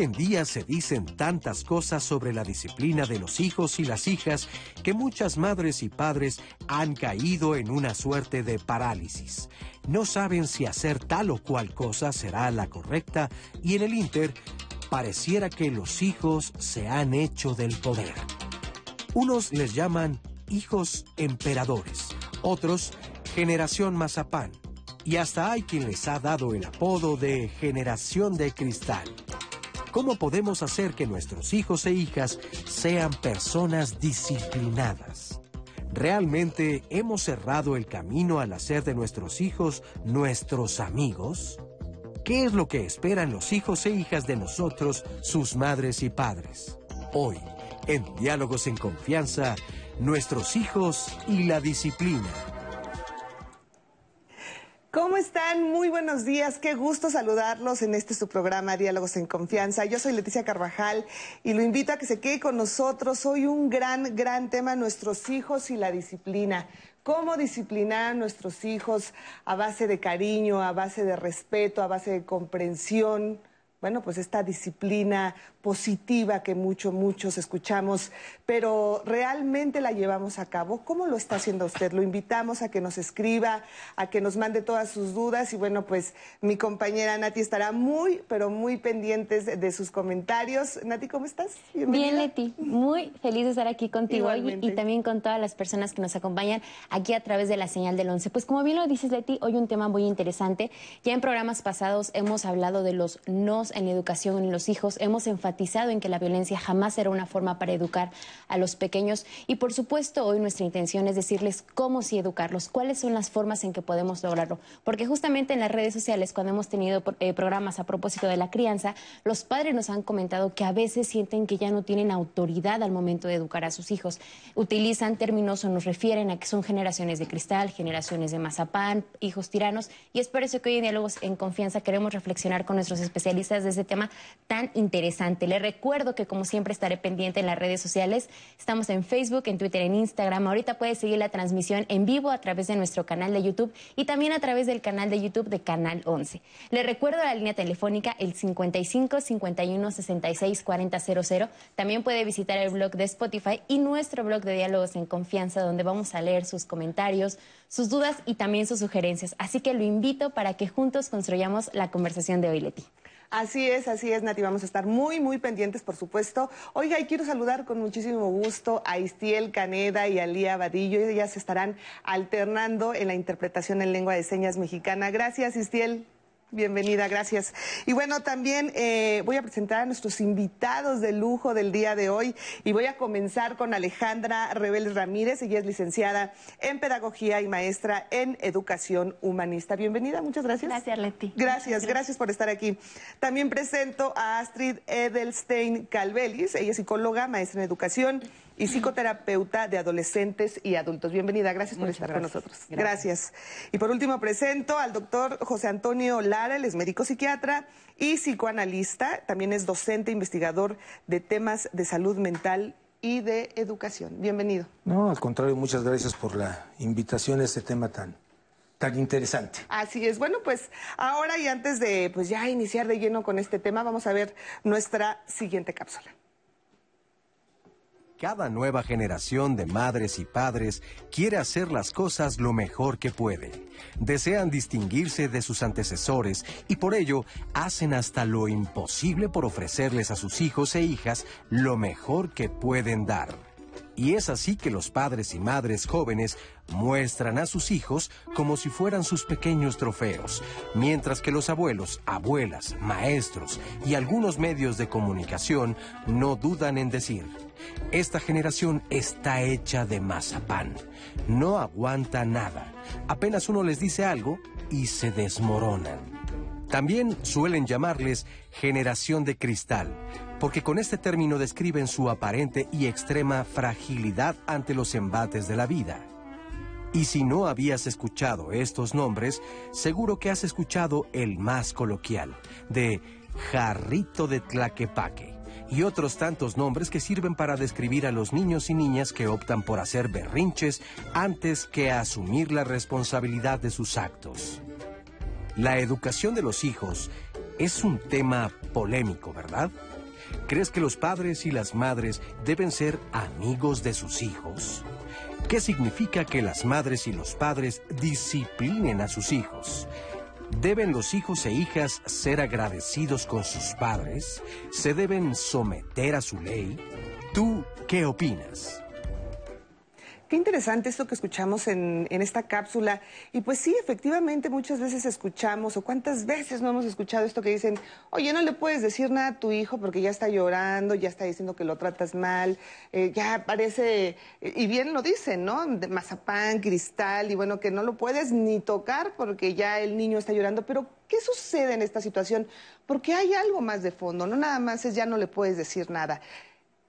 En día se dicen tantas cosas sobre la disciplina de los hijos y las hijas que muchas madres y padres han caído en una suerte de parálisis. No saben si hacer tal o cual cosa será la correcta y en el Inter pareciera que los hijos se han hecho del poder. Unos les llaman hijos emperadores, otros generación mazapán y hasta hay quien les ha dado el apodo de generación de cristal. ¿Cómo podemos hacer que nuestros hijos e hijas sean personas disciplinadas? ¿Realmente hemos cerrado el camino al hacer de nuestros hijos nuestros amigos? ¿Qué es lo que esperan los hijos e hijas de nosotros, sus madres y padres? Hoy, en Diálogos en Confianza, nuestros hijos y la disciplina. ¿Cómo están? Muy buenos días. Qué gusto saludarlos en este su programa Diálogos en Confianza. Yo soy Leticia Carvajal y lo invito a que se quede con nosotros. Hoy un gran, gran tema, nuestros hijos y la disciplina. Cómo disciplinar a nuestros hijos a base de cariño, a base de respeto, a base de comprensión. Bueno, pues esta disciplina positiva que mucho, muchos escuchamos, pero realmente la llevamos a cabo. ¿Cómo lo está haciendo usted? Lo invitamos a que nos escriba, a que nos mande todas sus dudas y bueno, pues mi compañera Nati estará muy, pero muy pendientes de sus comentarios. Nati, ¿cómo estás? Bien, Leti, muy feliz de estar aquí contigo hoy y también con todas las personas que nos acompañan aquí a través de la señal del 11. Pues como bien lo dices, Leti, hoy un tema muy interesante. Ya en programas pasados hemos hablado de los nos en la educación en los hijos, hemos enfatizado en que la violencia jamás será una forma para educar a los pequeños y por supuesto hoy nuestra intención es decirles cómo sí educarlos, cuáles son las formas en que podemos lograrlo, porque justamente en las redes sociales cuando hemos tenido eh, programas a propósito de la crianza, los padres nos han comentado que a veces sienten que ya no tienen autoridad al momento de educar a sus hijos. Utilizan términos o nos refieren a que son generaciones de cristal, generaciones de mazapán, hijos tiranos y es por eso que hoy en Diálogos en Confianza queremos reflexionar con nuestros especialistas de este tema tan interesante. Le recuerdo que como siempre estaré pendiente en las redes sociales. Estamos en Facebook, en Twitter, en Instagram. Ahorita puede seguir la transmisión en vivo a través de nuestro canal de YouTube y también a través del canal de YouTube de Canal 11. Le recuerdo la línea telefónica el 55 51 66 40 00. También puede visitar el blog de Spotify y nuestro blog de diálogos en confianza donde vamos a leer sus comentarios, sus dudas y también sus sugerencias. Así que lo invito para que juntos construyamos la conversación de hoy, Leti. Así es, así es, Nati. Vamos a estar muy, muy pendientes, por supuesto. Oiga, y quiero saludar con muchísimo gusto a Istiel Caneda y a Lía Vadillo. Ellas estarán alternando en la interpretación en lengua de señas mexicana. Gracias, Istiel. Bienvenida, gracias. Y bueno, también eh, voy a presentar a nuestros invitados de lujo del día de hoy y voy a comenzar con Alejandra Rebel Ramírez. Ella es licenciada en Pedagogía y maestra en Educación Humanista. Bienvenida, muchas gracias. Gracias, Leti. Gracias, gracias por estar aquí. También presento a Astrid Edelstein Calvelis. Ella es psicóloga, maestra en Educación y psicoterapeuta de adolescentes y adultos. Bienvenida, gracias por estar con nosotros. Gracias. Y por último presento al doctor José Antonio Lara, él es médico psiquiatra y psicoanalista, también es docente investigador de temas de salud mental y de educación. Bienvenido. No, al contrario, muchas gracias por la invitación a este tema tan tan interesante. Así es. Bueno, pues ahora y antes de pues ya iniciar de lleno con este tema, vamos a ver nuestra siguiente cápsula. Cada nueva generación de madres y padres quiere hacer las cosas lo mejor que puede. Desean distinguirse de sus antecesores y por ello hacen hasta lo imposible por ofrecerles a sus hijos e hijas lo mejor que pueden dar. Y es así que los padres y madres jóvenes muestran a sus hijos como si fueran sus pequeños trofeos, mientras que los abuelos, abuelas, maestros y algunos medios de comunicación no dudan en decir, esta generación está hecha de mazapán, no aguanta nada, apenas uno les dice algo y se desmoronan. También suelen llamarles generación de cristal, porque con este término describen su aparente y extrema fragilidad ante los embates de la vida. Y si no habías escuchado estos nombres, seguro que has escuchado el más coloquial, de jarrito de tlaquepaque, y otros tantos nombres que sirven para describir a los niños y niñas que optan por hacer berrinches antes que asumir la responsabilidad de sus actos. La educación de los hijos Es un tema polémico, ¿verdad? ¿Crees que los padres y las madres deben ser amigos de sus hijos? ¿Qué significa que las madres y los padres disciplinen a sus hijos? ¿Deben los hijos e hijas ser agradecidos con sus padres? ¿Se deben someter a su ley? ¿Tú qué opinas? Qué interesante esto que escuchamos en, esta cápsula. Y pues sí, efectivamente muchas veces escuchamos, o cuántas veces no hemos escuchado esto que dicen, oye, no le puedes decir nada a tu hijo porque ya está llorando, ya está diciendo que lo tratas mal, eh, ya parece, y bien lo dicen, ¿no? De mazapán, cristal, y bueno, que no lo puedes ni tocar porque ya el niño está llorando. Pero, ¿qué sucede en esta situación? Porque hay algo más de fondo, no nada más es ya no le puedes decir nada.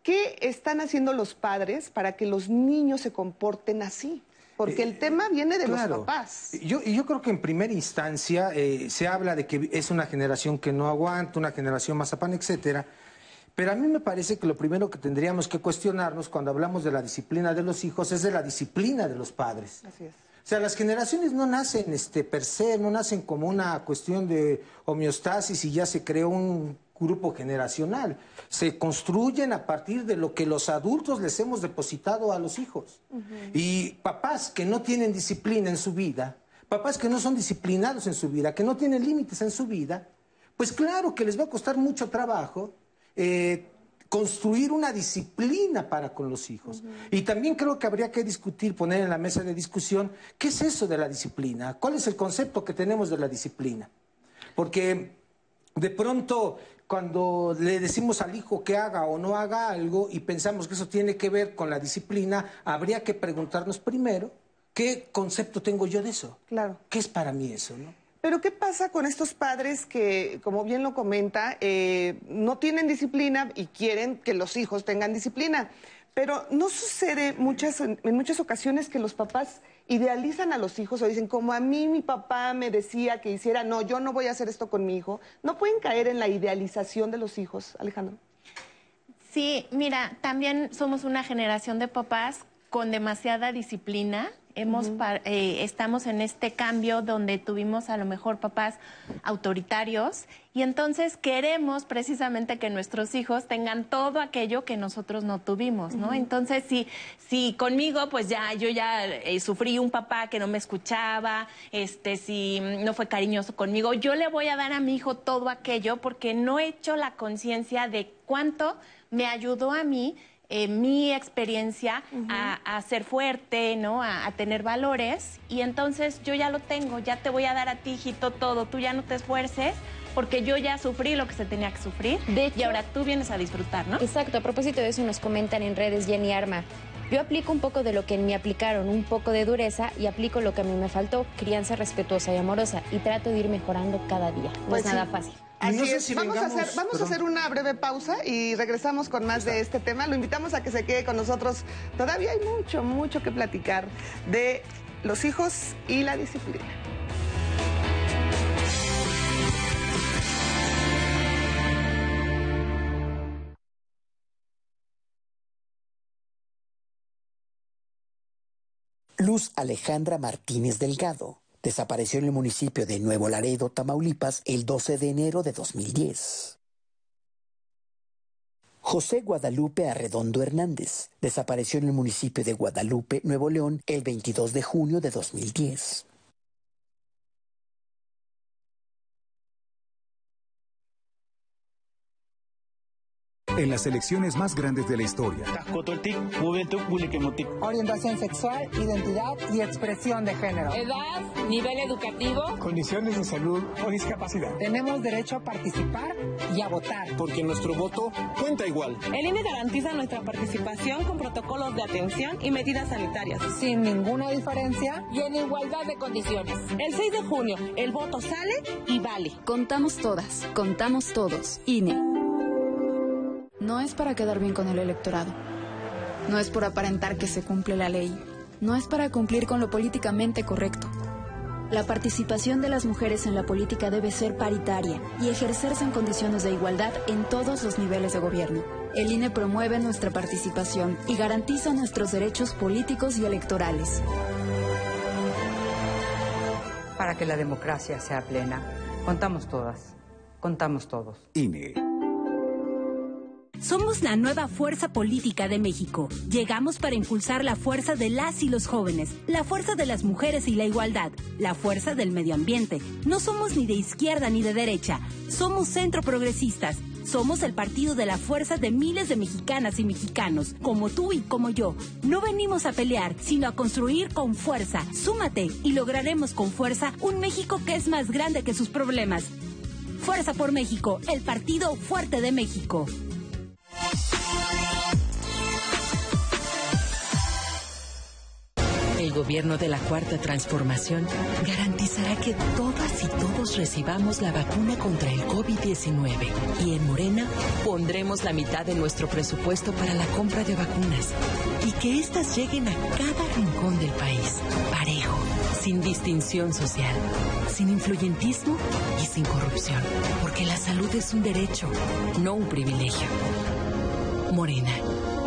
¿Qué están haciendo los padres para que los niños se comporten así? Porque el eh, tema viene de los papás. Yo, yo creo que en primera instancia eh, se habla de que es una generación que no aguanta, una generación mazapán, etcétera. Pero a mí me parece que lo primero que tendríamos que cuestionarnos cuando hablamos de la disciplina de los hijos es de la disciplina de los padres. Así es. O sea, las generaciones no nacen este, per se, no nacen como una cuestión de homeostasis y ya se creó un grupo generacional. Se construyen a partir de lo que los adultos les hemos depositado a los hijos. Y papás que no tienen disciplina en su vida, papás que no son disciplinados en su vida, que no tienen límites en su vida, pues claro que les va a costar mucho trabajo eh, construir una disciplina para con los hijos. Y también creo que habría que discutir, poner en la mesa de discusión, ¿qué es eso de la disciplina? ¿Cuál es el concepto que tenemos de la disciplina? Porque de pronto cuando le decimos al hijo que haga o no haga algo y pensamos que eso tiene que ver con la disciplina, habría que preguntarnos primero qué concepto tengo yo de eso. Claro. ¿Qué es para mí eso, no? Pero ¿qué pasa con estos padres que, como bien lo comenta, eh, no tienen disciplina y quieren que los hijos tengan disciplina? Pero no sucede muchas, en muchas ocasiones que los papás idealizan a los hijos o dicen, como a mí mi papá me decía que hiciera, no, yo no voy a hacer esto con mi hijo. ¿No pueden caer en la idealización de los hijos, Alejandro? Sí, mira, también somos una generación de papás con demasiada disciplina Hemos, eh, estamos en este cambio donde tuvimos a lo mejor papás autoritarios y entonces queremos precisamente que nuestros hijos tengan todo aquello que nosotros no tuvimos, ¿no? Entonces, si, si conmigo, pues ya, yo ya eh, sufrí un papá que no me escuchaba, este, si no fue cariñoso conmigo, yo le voy a dar a mi hijo todo aquello porque no he hecho la conciencia de cuánto me ayudó a mí eh, mi experiencia a, ser fuerte, ¿no? A, tener valores. Y entonces yo ya lo tengo, ya te voy a dar a ti, hijito, todo. Tú ya no te esfuerces porque yo ya sufrí lo que se tenía que sufrir. y ahora tú vienes a disfrutar, ¿no? Exacto. A propósito de eso nos comentan en redes Jenny Arma. Yo aplico un poco de lo que en mí aplicaron, un poco de dureza y aplico lo que a mí me faltó, crianza respetuosa y amorosa y trato de ir mejorando cada día. No es pues nada fácil vamos, a hacer, vamos a hacer una breve pausa y regresamos con más de este tema. Lo invitamos a que se quede con nosotros. Todavía hay mucho, mucho que platicar de los hijos y la disciplina. Luz Alejandra Martínez Delgado Desapareció en el municipio de Nuevo Laredo, Tamaulipas, el 12 de enero de 2010. José Guadalupe Arredondo Hernández desapareció en el municipio de Guadalupe, Nuevo León, el 22 de junio de 2010. En las elecciones más grandes de la historia. Orientación sexual, identidad y expresión de género. Edad, nivel educativo. Condiciones de salud o discapacidad. Tenemos derecho a participar y a votar. Porque nuestro voto cuenta igual. El INE garantiza nuestra participación con protocolos de atención y medidas sanitarias. Sin ninguna diferencia y en igualdad de condiciones. El 6 de junio, el voto sale y vale. Contamos todas, contamos todos. INE. No es para quedar bien con el electorado. No es por aparentar que se cumple la ley. No es para cumplir con lo políticamente correcto. La participación de las mujeres en la política debe ser paritaria y ejercerse en condiciones de igualdad en todos los niveles de gobierno. El INE promueve nuestra participación y garantiza nuestros derechos políticos y electorales. Para que la democracia sea plena, contamos todas. Contamos todos. INE. Somos la nueva fuerza política de México. Llegamos para impulsar la fuerza de las y los jóvenes, la fuerza de las mujeres y la igualdad, la fuerza del medio ambiente. No somos ni de izquierda ni de derecha, somos centro progresistas. Somos el partido de la fuerza de miles de mexicanas y mexicanos, como tú y como yo. No venimos a pelear, sino a construir con fuerza. Súmate y lograremos con fuerza un México que es más grande que sus problemas. Fuerza por México, el partido fuerte de México. El gobierno de la Cuarta Transformación garantizará que todas y todos recibamos la vacuna contra el COVID-19. Y en Morena pondremos la mitad de nuestro presupuesto para la compra de vacunas y que éstas lleguen a cada rincón del país, parejo, sin distinción social, sin influyentismo y sin corrupción. Porque la salud es un derecho, no un privilegio. Morena,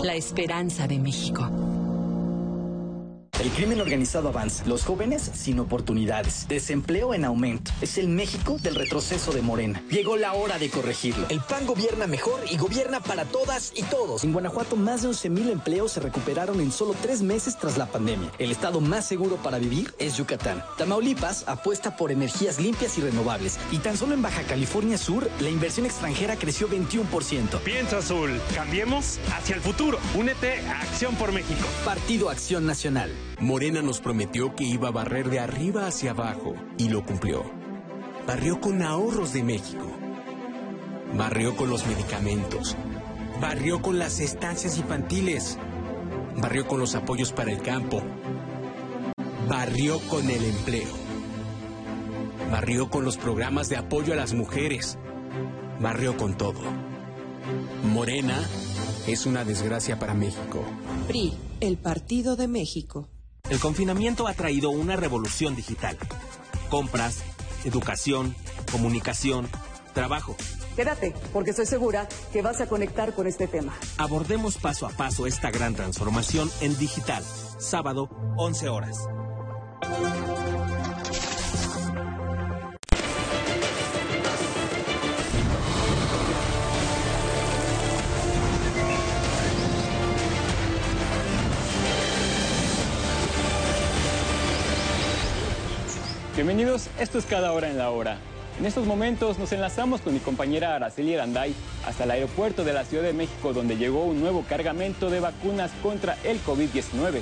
la esperanza de México. El crimen organizado avanza, los jóvenes sin oportunidades, desempleo en aumento. Es el México del retroceso de Morena. Llegó la hora de corregirlo. El PAN gobierna mejor y gobierna para todas y todos. En Guanajuato más de 11.000 empleos se recuperaron en solo tres meses tras la pandemia. El estado más seguro para vivir es Yucatán. Tamaulipas apuesta por energías limpias y renovables. Y tan solo en Baja California Sur, la inversión extranjera creció 21%. Piensa azul, cambiemos hacia el futuro. Únete a Acción por México. Partido Acción Nacional. Morena nos prometió que iba a barrer de arriba hacia abajo y lo cumplió. Barrió con ahorros de México. Barrió con los medicamentos. Barrió con las estancias infantiles. Barrió con los apoyos para el campo. Barrió con el empleo. Barrió con los programas de apoyo a las mujeres. Barrió con todo. Morena es una desgracia para México. PRI, el Partido de México. El confinamiento ha traído una revolución digital. Compras, educación, comunicación, trabajo. Quédate, porque estoy segura que vas a conectar con este tema. Abordemos paso a paso esta gran transformación en digital. Sábado, 11 horas. Bienvenidos, esto es Cada Hora en la Hora. En estos momentos nos enlazamos con mi compañera Araceli Aranday hasta el aeropuerto de la Ciudad de México donde llegó un nuevo cargamento de vacunas contra el COVID-19.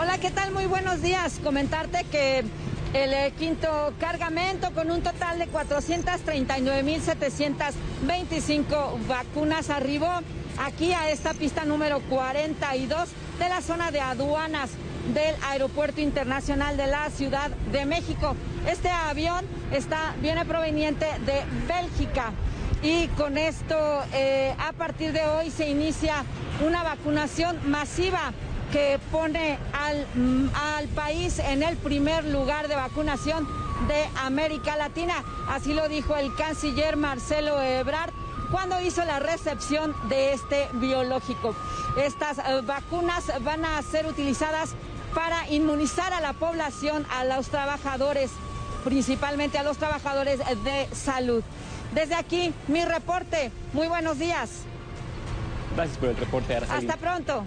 Hola, ¿qué tal? Muy buenos días. Comentarte que el eh, quinto cargamento con un total de 439.725 vacunas arribó aquí a esta pista número 42 de la zona de aduanas del Aeropuerto Internacional de la Ciudad de México. Este avión está, viene proveniente de Bélgica y con esto eh, a partir de hoy se inicia una vacunación masiva que pone al, al país en el primer lugar de vacunación de América Latina. Así lo dijo el canciller Marcelo Ebrard cuando hizo la recepción de este biológico. Estas eh, vacunas van a ser utilizadas para inmunizar a la población, a los trabajadores, principalmente a los trabajadores de salud. Desde aquí, mi reporte. Muy buenos días. Gracias por el reporte, Araceli. Hasta pronto.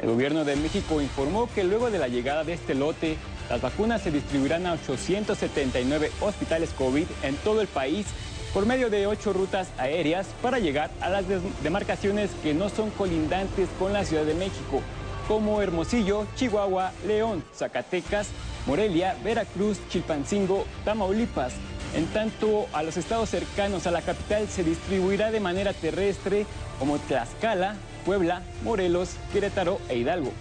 El gobierno de México informó que luego de la llegada de este lote, las vacunas se distribuirán a 879 hospitales COVID en todo el país por medio de ocho rutas aéreas para llegar a las demarcaciones que no son colindantes con la Ciudad de México, como Hermosillo, Chihuahua, León, Zacatecas, Morelia, Veracruz, Chilpancingo, Tamaulipas. En tanto, a los estados cercanos a la capital se distribuirá de manera terrestre como Tlaxcala, Puebla, Morelos, Querétaro e Hidalgo.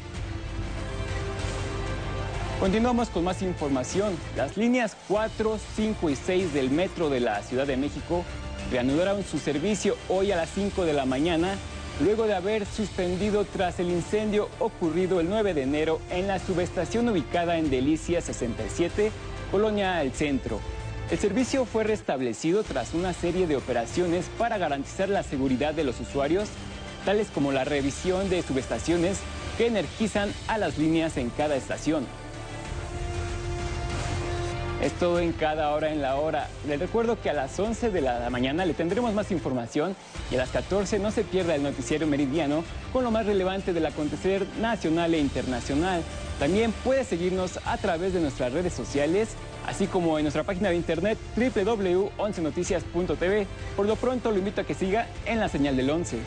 Continuamos con más información. Las líneas 4, 5 y 6 del metro de la Ciudad de México reanudaron su servicio hoy a las 5 de la mañana luego de haber suspendido tras el incendio ocurrido el 9 de enero en la subestación ubicada en Delicia 67, Colonia El Centro. El servicio fue restablecido tras una serie de operaciones para garantizar la seguridad de los usuarios, tales como la revisión de subestaciones que energizan a las líneas en cada estación. Es todo en cada hora en la hora. Les recuerdo que a las 11 de la mañana le tendremos más información y a las 14 no se pierda el noticiero meridiano con lo más relevante del acontecer nacional e internacional. También puede seguirnos a través de nuestras redes sociales, así como en nuestra página de internet www.11noticias.tv. Por lo pronto lo invito a que siga en la señal del 11.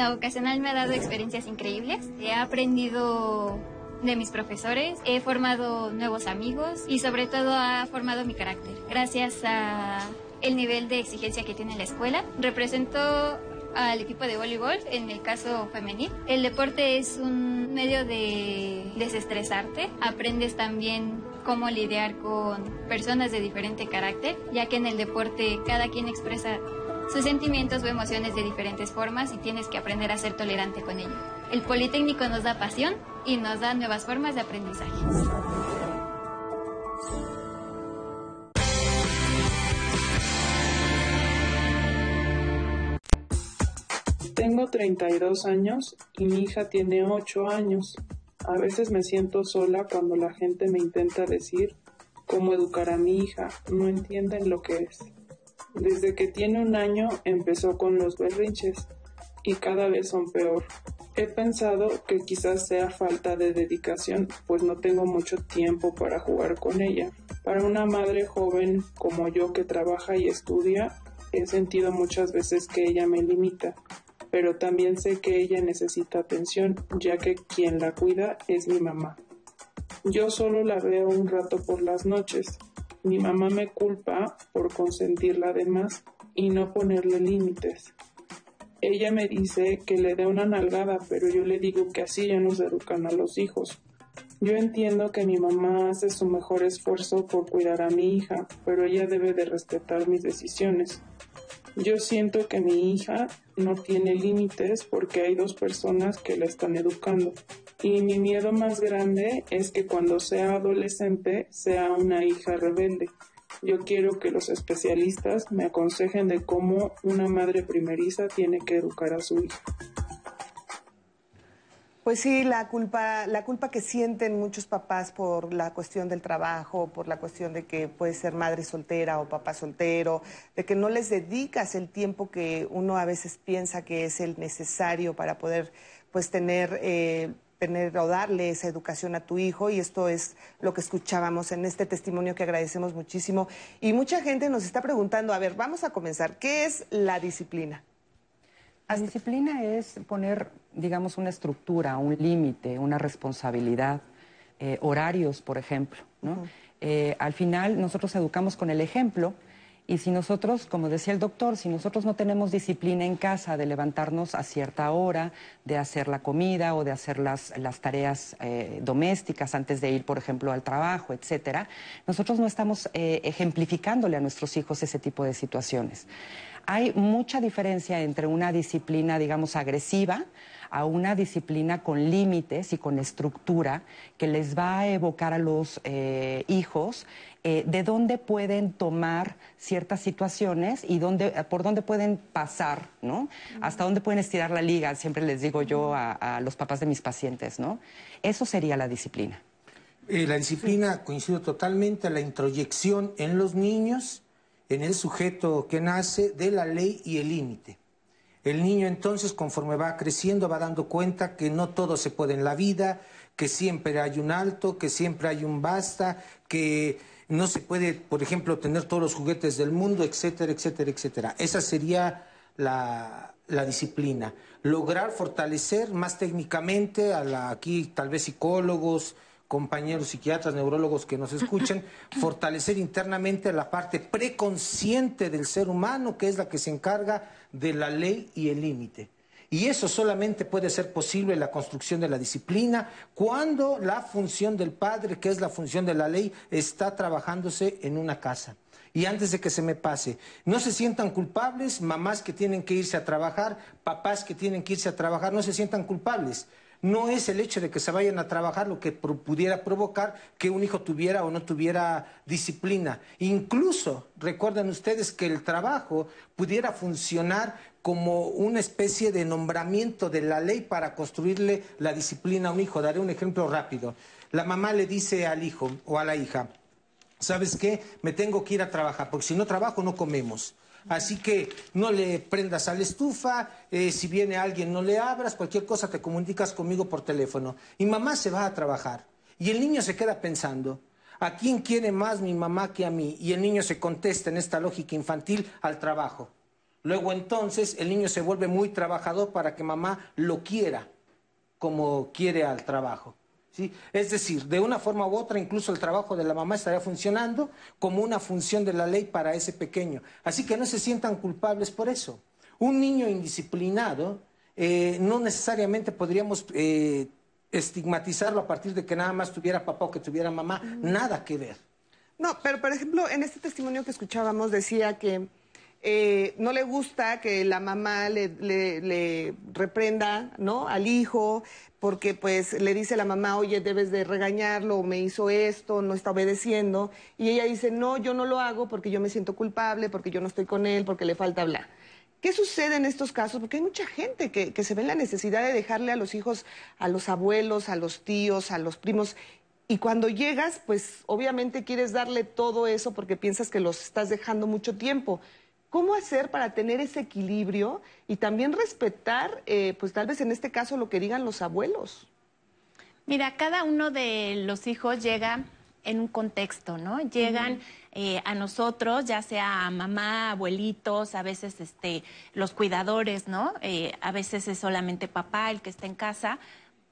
La vocacional me ha dado experiencias increíbles. He aprendido de mis profesores, he formado nuevos amigos y sobre todo ha formado mi carácter. Gracias a el nivel de exigencia que tiene la escuela. Represento al equipo de voleibol, en el caso femenil. El deporte es un medio de desestresarte. Aprendes también cómo lidiar con personas de diferente carácter, ya que en el deporte cada quien expresa sus sentimientos o emociones de diferentes formas y tienes que aprender a ser tolerante con ello. El Politécnico nos da pasión y nos da nuevas formas de aprendizaje. Tengo 32 años y mi hija tiene 8 años. A veces me siento sola cuando la gente me intenta decir cómo educar a mi hija. No entienden lo que es. Desde que tiene un año empezó con los berrinches y cada vez son peor. He pensado que quizás sea falta de dedicación, pues no tengo mucho tiempo para jugar con ella. Para una madre joven como yo que trabaja y estudia, he sentido muchas veces que ella me limita, pero también sé que ella necesita atención, ya que quien la cuida es mi mamá. Yo solo la veo un rato por las noches, mi mamá me culpa por consentirla de más y no ponerle límites. Ella me dice que le dé una nalgada, pero yo le digo que así ya no se educan a los hijos. Yo entiendo que mi mamá hace su mejor esfuerzo por cuidar a mi hija, pero ella debe de respetar mis decisiones. Yo siento que mi hija no tiene límites porque hay dos personas que la están educando. Y mi miedo más grande es que cuando sea adolescente sea una hija rebelde. Yo quiero que los especialistas me aconsejen de cómo una madre primeriza tiene que educar a su hija. Pues sí, la culpa, la culpa que sienten muchos papás por la cuestión del trabajo, por la cuestión de que puede ser madre soltera o papá soltero, de que no les dedicas el tiempo que uno a veces piensa que es el necesario para poder pues tener eh, tener o darle esa educación a tu hijo y esto es lo que escuchábamos en este testimonio que agradecemos muchísimo y mucha gente nos está preguntando, a ver, vamos a comenzar, ¿qué es la disciplina? La disciplina es poner, digamos, una estructura, un límite, una responsabilidad, eh, horarios, por ejemplo. ¿no? Eh, al final, nosotros educamos con el ejemplo y si nosotros, como decía el doctor, si nosotros no tenemos disciplina en casa de levantarnos a cierta hora, de hacer la comida o de hacer las, las tareas eh, domésticas antes de ir, por ejemplo, al trabajo, etcétera, nosotros no estamos ejemplificándole a nuestros hijos ese tipo de situaciones. Hay mucha diferencia entre una disciplina, digamos, agresiva a una disciplina con límites y con estructura que les va a evocar a los eh, hijos eh, de dónde pueden tomar ciertas situaciones y dónde, por dónde pueden pasar, ¿no? Hasta dónde pueden estirar la liga, siempre les digo yo a, a los papás de mis pacientes, ¿no? Eso sería la disciplina. Eh, la disciplina, coincido totalmente, la introyección en los niños en el sujeto que nace de la ley y el límite. El niño entonces, conforme va creciendo, va dando cuenta que no todo se puede en la vida, que siempre hay un alto, que siempre hay un basta, que no se puede, por ejemplo, tener todos los juguetes del mundo, etcétera, etcétera, etcétera. Esa sería la, disciplina. Lograr fortalecer más técnicamente a la, aquí tal vez psicólogos, compañeros psiquiatras, neurólogos que nos escuchen, fortalecer internamente la parte preconsciente del ser humano, que es la que se encarga de la ley y el límite. Y eso solamente puede ser posible en la construcción de la disciplina cuando la función del padre, que es la función de la ley, está trabajándose en una casa. Y antes de que se me pase, no se sientan culpables, mamás que tienen que irse a trabajar, papás que tienen que irse a trabajar, no se sientan culpables no es el hecho de que se vayan a trabajar lo que pudiera provocar que un hijo tuviera o no tuviera disciplina. Incluso recuerden ustedes que el trabajo pudiera funcionar como una especie de nombramiento de la ley para construirle la disciplina a un hijo. Daré un ejemplo rápido. La mamá le dice al hijo o a la hija, ¿sabes qué? Me tengo que ir a trabajar, porque si no trabajo no comemos. Así que no le prendas a la estufa, eh, si viene alguien no le abras, cualquier cosa te comunicas conmigo por teléfono. Y mamá se va a trabajar. Y el niño se queda pensando, ¿a quién quiere más mi mamá que a mí? Y el niño se contesta en esta lógica infantil al trabajo. Luego entonces el niño se vuelve muy trabajador para que mamá lo quiera como quiere al trabajo. ¿Sí? Es decir, de una forma u otra, incluso el trabajo de la mamá estaría funcionando como una función de la ley para ese pequeño. Así que no se sientan culpables por eso. Un niño indisciplinado eh, no necesariamente podríamos eh, estigmatizarlo a partir de que nada más tuviera papá o que tuviera mamá. Nada que ver. No, pero por ejemplo, en este testimonio que escuchábamos decía que eh, no le gusta que la mamá le, reprenda ¿no? al hijo, porque pues le dice la mamá, oye, debes de regañarlo, me hizo esto, no está obedeciendo. Y ella dice, no, yo no lo hago porque yo me siento culpable, porque yo no estoy con él, porque le falta hablar. ¿Qué sucede en estos casos? Porque hay mucha gente que, que se ve en la necesidad de dejarle a los hijos, a los abuelos, a los tíos, a los primos, y cuando llegas, pues obviamente quieres darle todo eso porque piensas que los estás dejando mucho tiempo. ¿Cómo hacer para tener ese equilibrio y también respetar, eh, pues tal vez en este caso, lo que digan los abuelos? Mira, cada uno de los hijos llega en un contexto, ¿no? Llegan eh, a nosotros, ya sea a mamá, abuelitos, a veces este, los cuidadores, ¿no? Eh, a veces es solamente papá el que está en casa,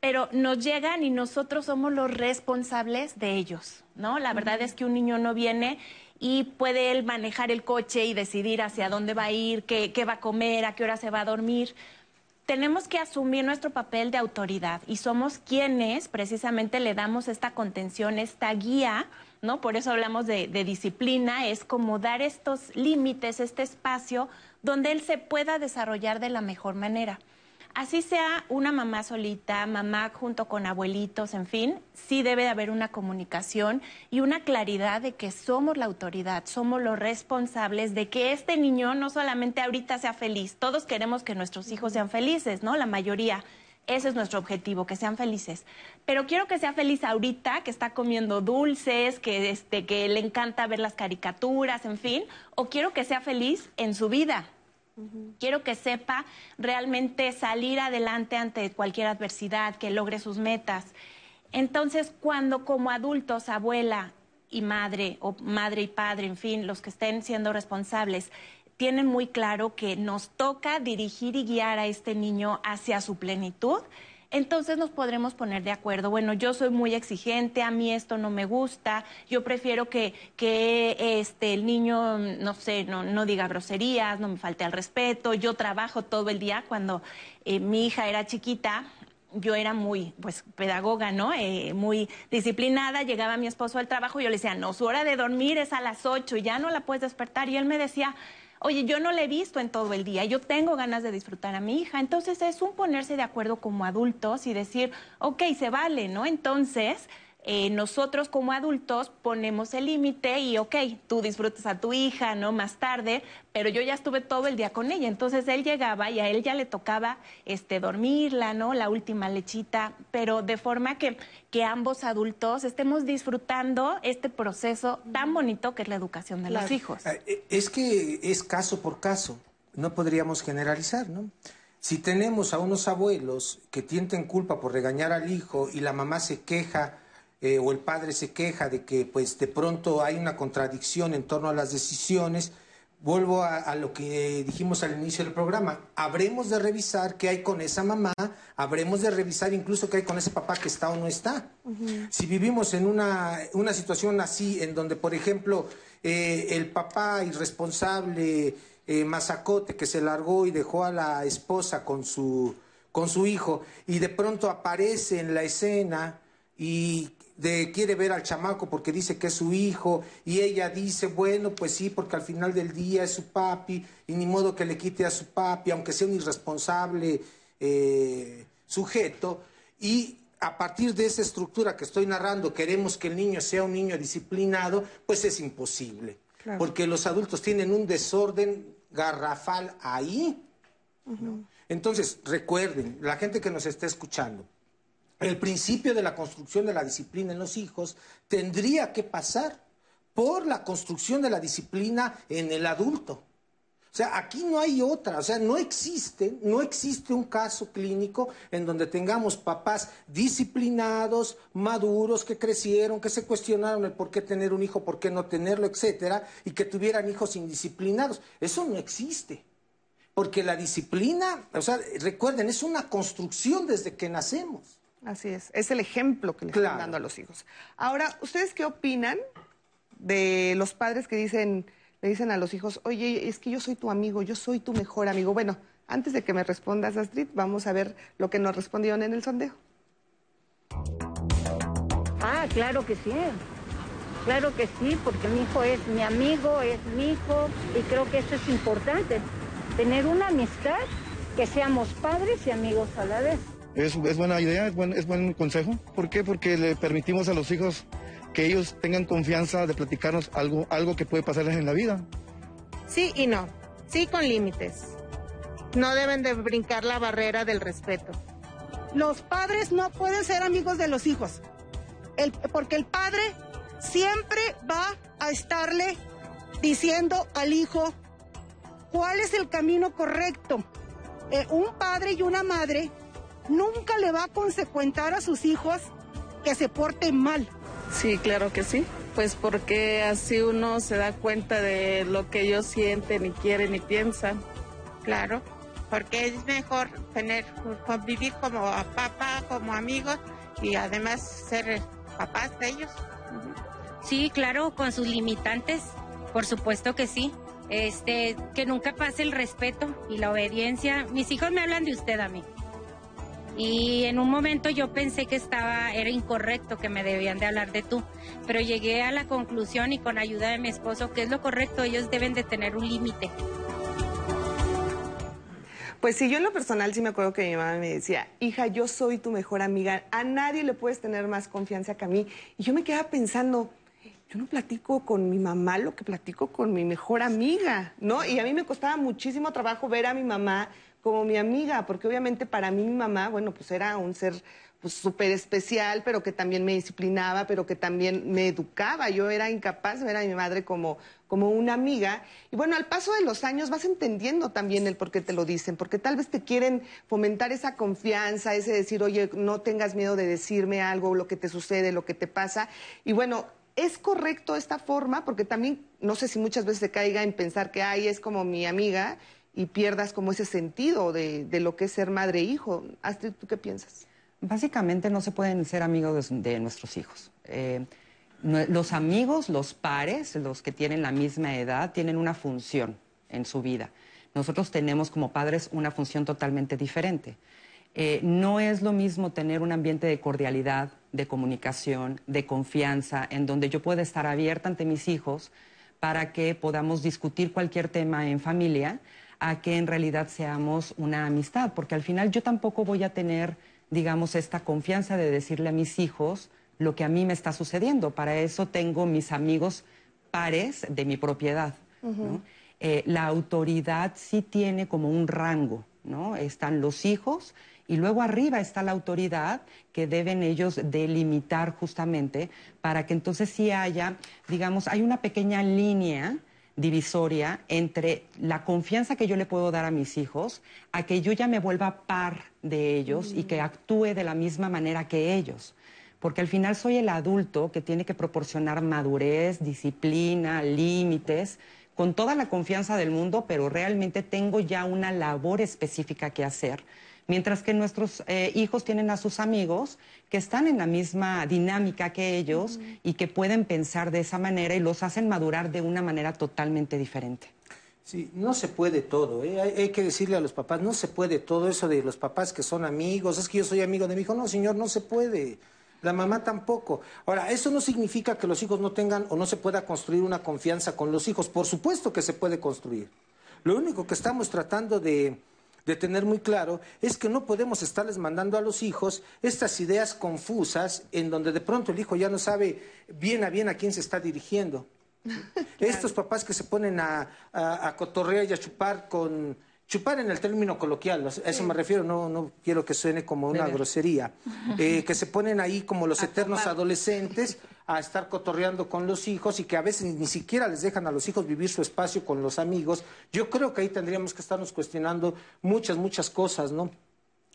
pero nos llegan y nosotros somos los responsables de ellos, ¿no? La verdad es que un niño no viene y puede él manejar el coche y decidir hacia dónde va a ir, qué, va a comer, a qué hora se va a dormir. Tenemos que asumir nuestro papel de autoridad y somos quienes precisamente le damos esta contención, esta guía, ¿no? Por eso hablamos de, de disciplina, es como dar estos límites, este espacio donde él se pueda desarrollar de la mejor manera así sea una mamá solita, mamá junto con abuelitos, en fin, sí debe de haber una comunicación y una claridad de que somos la autoridad, somos los responsables de que este niño no solamente ahorita sea feliz, todos queremos que nuestros hijos sean felices, ¿no? La mayoría. Ese es nuestro objetivo, que sean felices. Pero quiero que sea feliz ahorita, que está comiendo dulces, que, este, que le encanta ver las caricaturas, en fin, o quiero que sea feliz en su vida, Quiero que sepa realmente salir adelante ante cualquier adversidad, que logre sus metas. Entonces, cuando como adultos, abuela y madre, o madre y padre, en fin, los que estén siendo responsables, tienen muy claro que nos toca dirigir y guiar a este niño hacia su plenitud, entonces nos podremos poner de acuerdo. Bueno, yo soy muy exigente, a mí esto no me gusta, yo prefiero que, que este, el niño, no sé, no, no diga groserías, no me falte al respeto, yo trabajo todo el día. Cuando eh, mi hija era chiquita, yo era muy, pues, pedagoga, ¿no? Eh, muy disciplinada. Llegaba mi esposo al trabajo y yo le decía, no, su hora de dormir es a las ocho y ya no la puedes despertar. Y él me decía, oye, yo no la he visto en todo el día, yo tengo ganas de disfrutar a mi hija. Entonces es un ponerse de acuerdo como adultos y decir, ok, se vale, ¿no? Entonces eh, nosotros como adultos ponemos el límite y, ok, tú disfrutas a tu hija, ¿no? Más tarde, pero yo ya estuve todo el día con ella. Entonces él llegaba y a él ya le tocaba este, dormirla, ¿no? La última lechita, pero de forma que, que ambos adultos estemos disfrutando este proceso tan bonito que es la educación de los hijos. Eh, eh, es que es caso por caso, no podríamos generalizar, ¿no? Si tenemos a unos abuelos que tienten culpa por regañar al hijo y la mamá se queja eh, o el padre se queja de que pues de pronto hay una contradicción en torno a las decisiones, vuelvo a, lo que dijimos al inicio del programa, habremos de revisar qué hay con esa mamá, habremos de revisar incluso qué hay con ese papá que está o no está. Si vivimos en una, una, situación así, en donde, por ejemplo, eh, el papá irresponsable, eh, mazacote, que se largó y dejó a la esposa con su, con su hijo, y de pronto aparece en la escena y de quiere ver al chamaco porque dice que es su hijo y ella dice, bueno, pues sí, porque al final del día es su papi y ni modo que le quite a su papi, aunque sea un irresponsable eh, sujeto. Y a partir de esa estructura que estoy narrando, queremos que el niño sea un niño disciplinado, pues es imposible. Porque los adultos tienen un desorden garrafal ahí Entonces, recuerden, la gente que nos está escuchando, el principio de la construcción de la disciplina en los hijos tendría que pasar por la construcción de la disciplina en el adulto. O sea, aquí no hay otra, o sea, no existe, no existe un caso clínico en donde tengamos papás disciplinados, maduros, que crecieron, que se cuestionaron el por qué tener un hijo, por qué no tenerlo, etcétera, y que tuvieran hijos indisciplinados. Eso no existe. Porque la disciplina, o sea, recuerden, es una construcción desde que nacemos. Así es, es el ejemplo que le están dando a los hijos. Ahora, ¿ustedes qué opinan de los padres que dicen, le dicen a los hijos, oye, es que yo soy tu amigo, yo soy tu mejor amigo? Bueno, antes de que me respondas, Astrid, vamos a ver lo que nos respondieron en el sondeo. Ah, claro que sí. Claro que sí, porque mi hijo es mi amigo, es mi hijo, y creo que eso es importante, tener una amistad, que seamos padres y amigos a la vez. Es, buena idea, es buen, es buen consejo. ¿Por qué? Porque le permitimos a los hijos que ellos tengan confianza de platicarnos algo, algo que puede pasarles en la vida. Sí y no. Sí con límites. No deben de brincar la barrera del respeto. Los padres no pueden ser amigos de los hijos. El, porque el padre siempre va a estarle diciendo al hijo cuál es el camino correcto. Eh, un padre y una madre nunca le va a consecuentar a sus hijos que se porten mal. Sí, claro que sí. Pues porque así uno se da cuenta de lo que ellos sienten y quieren y piensan. Claro, porque es mejor tener, convivir como papá, como amigos y además ser papás de ellos. Sí, claro, con sus limitantes, por supuesto que sí. Este, que nunca pase el respeto y la obediencia. Mis hijos me hablan de usted a mí. Y en un momento yo pensé que estaba, era incorrecto, que me debían de hablar de tú, pero llegué a la conclusión y con ayuda de mi esposo que es lo correcto, ellos deben de tener un límite. Pues sí, yo en lo personal sí me acuerdo que mi mamá me decía, hija, yo soy tu mejor amiga, a nadie le puedes tener más confianza que a mí. Y yo me quedaba pensando, yo no platico con mi mamá lo que platico con mi mejor amiga, ¿no? Y a mí me costaba muchísimo trabajo ver a mi mamá como mi amiga, porque obviamente para mí mi mamá, bueno, pues era un ser pues súper especial, pero que también me disciplinaba, pero que también me educaba. Yo era incapaz de ver a mi madre como, como una amiga. Y bueno, al paso de los años vas entendiendo también el por qué te lo dicen, porque tal vez te quieren fomentar esa confianza, ese decir, oye, no tengas miedo de decirme algo, lo que te sucede, lo que te pasa. Y bueno, ¿es correcto esta forma? Porque también, no sé si muchas veces se caiga en pensar que, ay, es como mi amiga y pierdas como ese sentido de, lo que es ser madre e hijo. Astrid, ¿tú qué piensas? Básicamente no se pueden ser amigos de, nuestros hijos. Eh, los amigos, los pares, los que tienen la misma edad, tienen una función en su vida. Nosotros tenemos como padres una función totalmente diferente. Eh, no es lo mismo tener un ambiente de cordialidad, de comunicación, de confianza, en donde yo pueda estar abierta ante mis hijos para que podamos discutir cualquier tema en familia, a que en realidad seamos una amistad, porque al final yo tampoco voy a tener, digamos, esta confianza de decirle a mis hijos lo que a mí me está sucediendo. Para eso tengo mis amigos pares de mi propiedad. Eh, la autoridad sí tiene como un rango, ¿no? Están los hijos y luego arriba está la autoridad que deben ellos delimitar justamente para que entonces sí haya, digamos, hay una pequeña línea divisoria entre la confianza que yo le puedo dar a mis hijos a que yo ya me vuelva par de ellos y que actúe de la misma manera que ellos. Porque al final soy el adulto que tiene que proporcionar madurez, disciplina, límites, con toda la confianza del mundo, pero realmente tengo ya una labor específica que hacer Mientras que nuestros eh, hijos tienen a sus amigos que están en la misma dinámica que ellos y que pueden pensar de esa manera y los hacen madurar de una manera totalmente diferente. Sí, no se puede todo, ¿eh? hay, que decirle a los papás, no se puede todo eso de los papás que son amigos, es que yo soy amigo de mi hijo, no señor, no se puede. La mamá tampoco. Ahora, eso no significa que los hijos no tengan o no se pueda construir una confianza con los hijos. Por supuesto que se puede construir. Lo único que estamos tratando de, de tener muy claro es que no podemos estarles mandando a los hijos estas ideas confusas en donde de pronto el hijo ya no sabe bien a bien a quién se está dirigiendo. Estos papás que se ponen a, a, cotorrear y a chupar con, chupar en el término coloquial, a eso me refiero, no, no quiero que suene como una grosería, eh, que se ponen ahí como los eternos adolescentes a estar cotorreando con los hijos y que a veces ni siquiera les dejan a los hijos vivir su espacio con los amigos. Yo creo que ahí tendríamos que estarnos cuestionando muchas, muchas cosas, ¿no?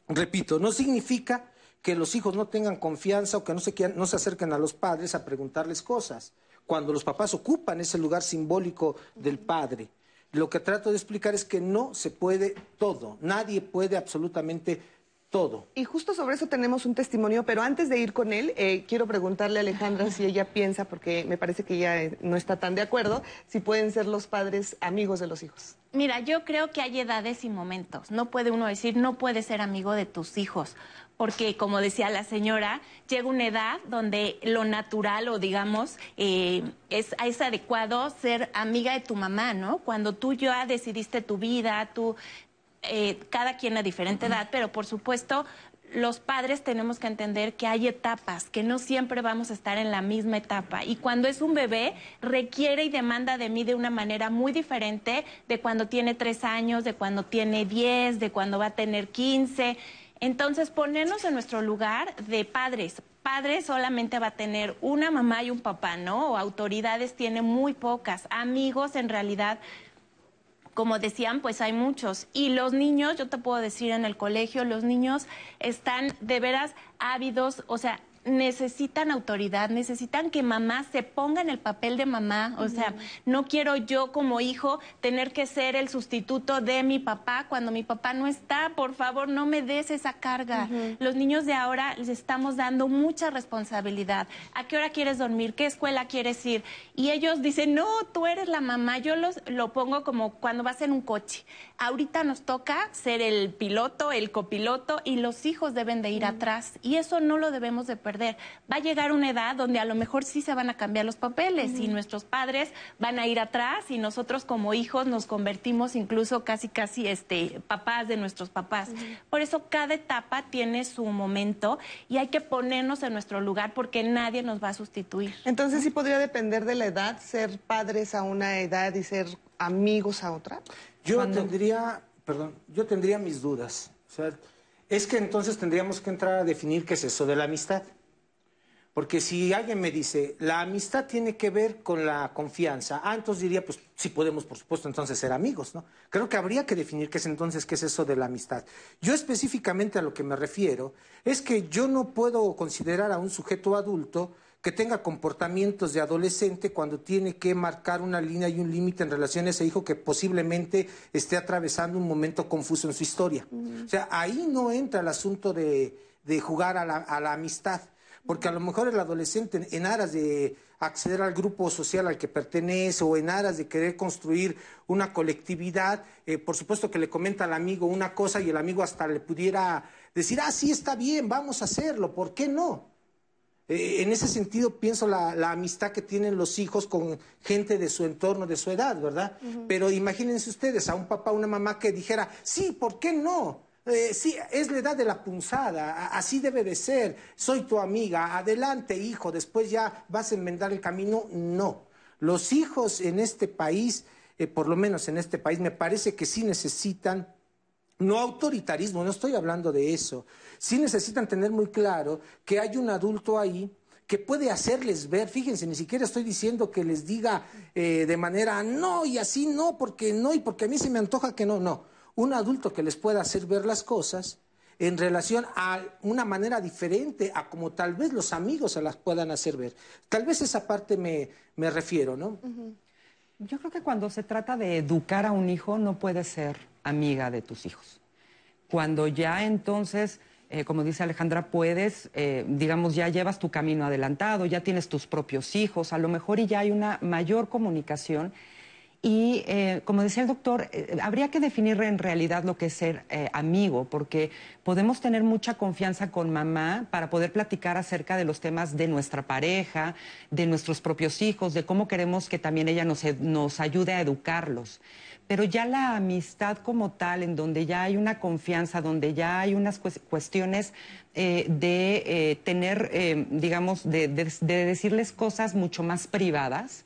Repito, no significa que los hijos no tengan confianza o que no se, no se acerquen a los padres a preguntarles cosas, cuando los papás ocupan ese lugar simbólico del padre. Lo que trato de explicar es que no se puede todo, nadie puede absolutamente todo. Y justo sobre eso tenemos un testimonio, pero antes de ir con él, eh, quiero preguntarle a Alejandra si ella piensa, porque me parece que ella eh, no está tan de acuerdo, si pueden ser los padres amigos de los hijos. Mira, yo creo que hay edades y momentos. No puede uno decir, no puedes ser amigo de tus hijos porque como decía la señora, llega una edad donde lo natural o digamos eh, es, es, adecuado ser amiga de tu mamá, ¿no? Cuando tú ya decidiste tu vida, tú, eh, cada quien a diferente edad, pero por supuesto los padres tenemos que entender que hay etapas, que no siempre vamos a estar en la misma etapa. Y cuando es un bebé, requiere y demanda de mí de una manera muy diferente de cuando tiene tres años, de cuando tiene diez, de cuando va a tener quince. Entonces, ponernos en nuestro lugar de padres. Padres solamente va a tener una mamá y un papá, ¿no? O autoridades tiene muy pocas. Amigos, en realidad, como decían, pues hay muchos. Y los niños, yo te puedo decir en el colegio, los niños están de veras ávidos, o sea, necesitan autoridad, necesitan que mamá se ponga en el papel de mamá. O sea, no quiero yo como hijo tener que ser el sustituto de mi papá cuando mi papá no está. Por favor, no me des esa carga. Los niños de ahora les estamos dando mucha responsabilidad. ¿A qué hora quieres dormir? ¿Qué escuela quieres ir? Y ellos dicen, no, tú eres la mamá. Yo los, lo pongo como cuando vas en un coche. Ahorita nos toca ser el piloto, el copiloto y los hijos deben de ir atrás. Y eso no lo debemos de perder Va a llegar una edad donde a lo mejor sí se van a cambiar los papeles y nuestros padres van a ir atrás y nosotros como hijos nos convertimos incluso casi casi este papás de nuestros papás. Por eso cada etapa tiene su momento y hay que ponernos en nuestro lugar porque nadie nos va a sustituir. Entonces sí podría depender de la edad ser padres a una edad y ser amigos a otra. Yo tendría, perdón, yo tendría mis dudas. O sea, es que entonces tendríamos que entrar a definir qué es eso de la amistad. Porque si alguien me dice, la amistad tiene que ver con la confianza, ah, entonces diría, pues sí podemos, por supuesto, entonces ser amigos, ¿no? Creo que habría que definir qué es entonces, qué es eso de la amistad. Yo específicamente a lo que me refiero es que yo no puedo considerar a un sujeto adulto que tenga comportamientos de adolescente cuando tiene que marcar una línea y un límite en relación a ese hijo que posiblemente esté atravesando un momento confuso en su historia. O sea, ahí no entra el asunto de, jugar a la amistad porque a lo mejor el adolescente en aras de acceder al grupo social al que pertenece o en aras de querer construir una colectividad, eh, por supuesto que le comenta al amigo una cosa y el amigo hasta le pudiera decir, ah, sí, está bien, vamos a hacerlo, ¿por qué no? Eh, en ese sentido pienso la, la, amistad que tienen los hijos con gente de su entorno, de su edad, ¿verdad? Pero imagínense ustedes a un papá, una mamá que dijera, sí, ¿por qué no? Eh, sí, es la edad de la punzada, así debe de ser. Soy tu amiga, adelante hijo, después ya vas a enmendar el camino. No, los hijos en este país, eh, por lo menos en este país, me parece que sí necesitan, no autoritarismo, no estoy hablando de eso, sí necesitan tener muy claro que hay un adulto ahí que puede hacerles ver, fíjense, ni siquiera estoy diciendo que les diga eh, de manera no y así no, porque no y porque a mí se me antoja que no, no un adulto que les pueda hacer ver las cosas en relación a una manera diferente a como tal vez los amigos se las puedan hacer ver. Tal vez esa parte me, me refiero, ¿no? Yo creo que cuando se trata de educar a un hijo no puedes ser amiga de tus hijos. Cuando ya entonces, eh, como dice Alejandra, puedes, eh, digamos, ya llevas tu camino adelantado, ya tienes tus propios hijos, a lo mejor y ya hay una mayor comunicación y eh, como decía el doctor, eh, habría que definir en realidad lo que es ser eh, amigo, porque podemos tener mucha confianza con mamá para poder platicar acerca de los temas de nuestra pareja, de nuestros propios hijos, de cómo queremos que también ella nos, nos ayude a educarlos pero ya la amistad como tal, en donde ya hay una confianza, donde ya hay unas cuestiones eh, de eh, tener, eh, digamos, de, decirles cosas mucho más privadas,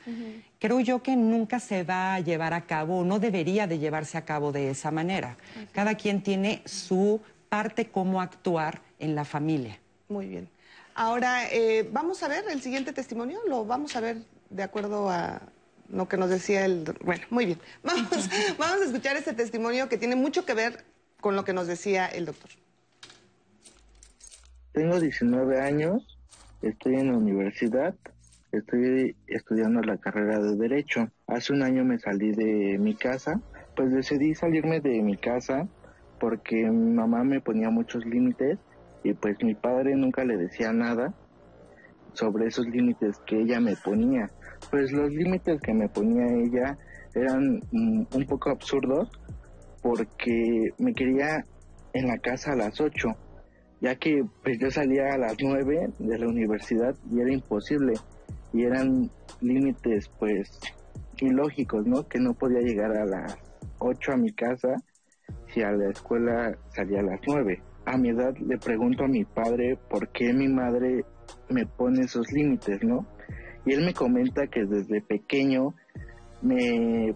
creo yo que nunca se va a llevar a cabo o no debería de llevarse a cabo de esa manera. Cada quien tiene su parte cómo actuar en la familia. Muy bien. Ahora, vamos a ver el siguiente testimonio, lo vamos a ver de acuerdo a lo que nos decía el... Bueno, muy bien. Vamos, vamos a escuchar este testimonio que tiene mucho que ver con lo que nos decía el doctor. Tengo 19 años, estoy en la universidad, estoy estudiando la carrera de Derecho. Hace un año me salí de mi casa, pues decidí salirme de mi casa porque mi mamá me ponía muchos límites y pues mi padre nunca le decía nada sobre esos límites que ella me ponía. Pues los límites que me ponía ella eran mm, un poco absurdos porque me quería en la casa a las 8 ya que pues yo salía a las 9 de la universidad y era imposible y eran límites pues ilógicos, ¿no? Que no podía llegar a las 8 a mi casa si a la escuela salía a las 9. A mi edad le pregunto a mi padre por qué mi madre me pone esos límites, ¿no? Y él me comenta que desde pequeño me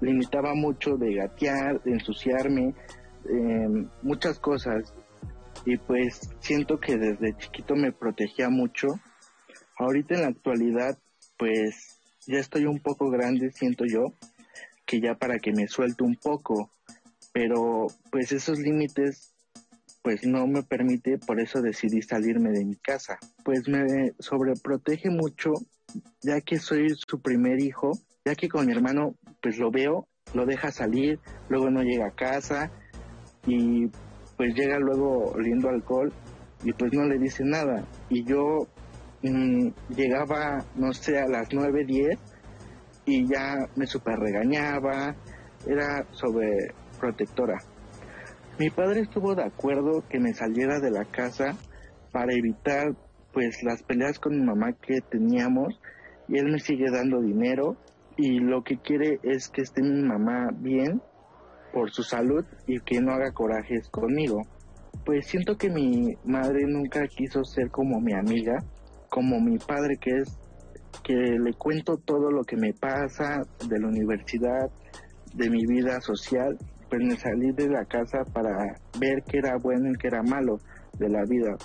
limitaba mucho de gatear, de ensuciarme, eh, muchas cosas y pues siento que desde chiquito me protegía mucho. Ahorita en la actualidad pues ya estoy un poco grande, siento yo, que ya para que me suelte un poco, pero pues esos límites pues no me permite, por eso decidí salirme de mi casa. Pues me sobreprotege mucho, ya que soy su primer hijo, ya que con mi hermano pues lo veo, lo deja salir, luego no llega a casa y pues llega luego oliendo alcohol y pues no le dice nada. Y yo mm, llegaba, no sé, a las 9, 10 y ya me super regañaba, era sobre protectora. Mi padre estuvo de acuerdo que me saliera de la casa para evitar pues las peleas con mi mamá que teníamos y él me sigue dando dinero y lo que quiere es que esté mi mamá bien por su salud y que no haga corajes conmigo. Pues siento que mi madre nunca quiso ser como mi amiga, como mi padre que es que le cuento todo lo que me pasa de la universidad, de mi vida social, pues me salí de la casa para ver qué era bueno y qué era malo de la vida.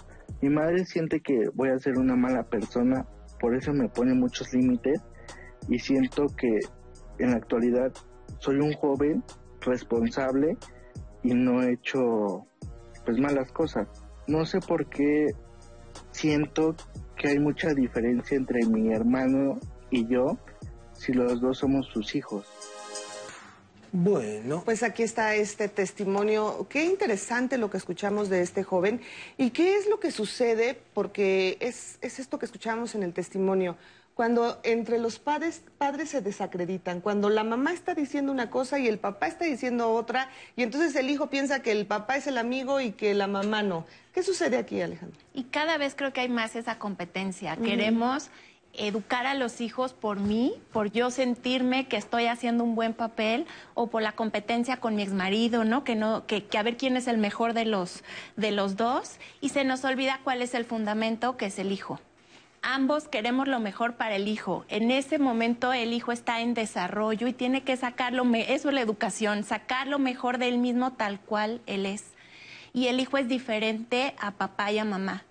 Mi madre siente que voy a ser una mala persona, por eso me pone muchos límites y siento que en la actualidad soy un joven responsable y no he hecho pues malas cosas. No sé por qué siento que hay mucha diferencia entre mi hermano y yo si los dos somos sus hijos. Bueno. Pues aquí está este testimonio. Qué interesante lo que escuchamos de este joven. ¿Y qué es lo que sucede? Porque es, es esto que escuchamos en el testimonio cuando entre los padres, padres se desacreditan, cuando la mamá está diciendo una cosa y el papá está diciendo otra, y entonces el hijo piensa que el papá es el amigo y que la mamá no. ¿Qué sucede aquí, Alejandro? Y cada vez creo que hay más esa competencia. Queremos educar a los hijos por mí, por yo sentirme que estoy haciendo un buen papel o por la competencia con mi exmarido, ¿no? Que no que, a ver quién es el mejor de los de los dos y se nos olvida cuál es el fundamento que es el hijo ambos queremos lo mejor para el hijo. En ese momento el hijo está en desarrollo y tiene que sacarlo, eso es la educación, sacar lo mejor de él mismo tal cual él es. Y el hijo es diferente a papá y a mamá.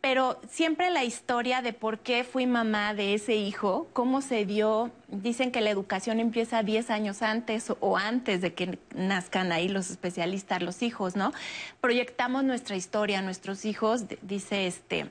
Pero siempre la historia de por qué fui mamá de ese hijo, cómo se dio, dicen que la educación empieza 10 años antes o antes de que nazcan ahí los especialistas, los hijos, ¿no? Proyectamos nuestra historia, nuestros hijos, dice este,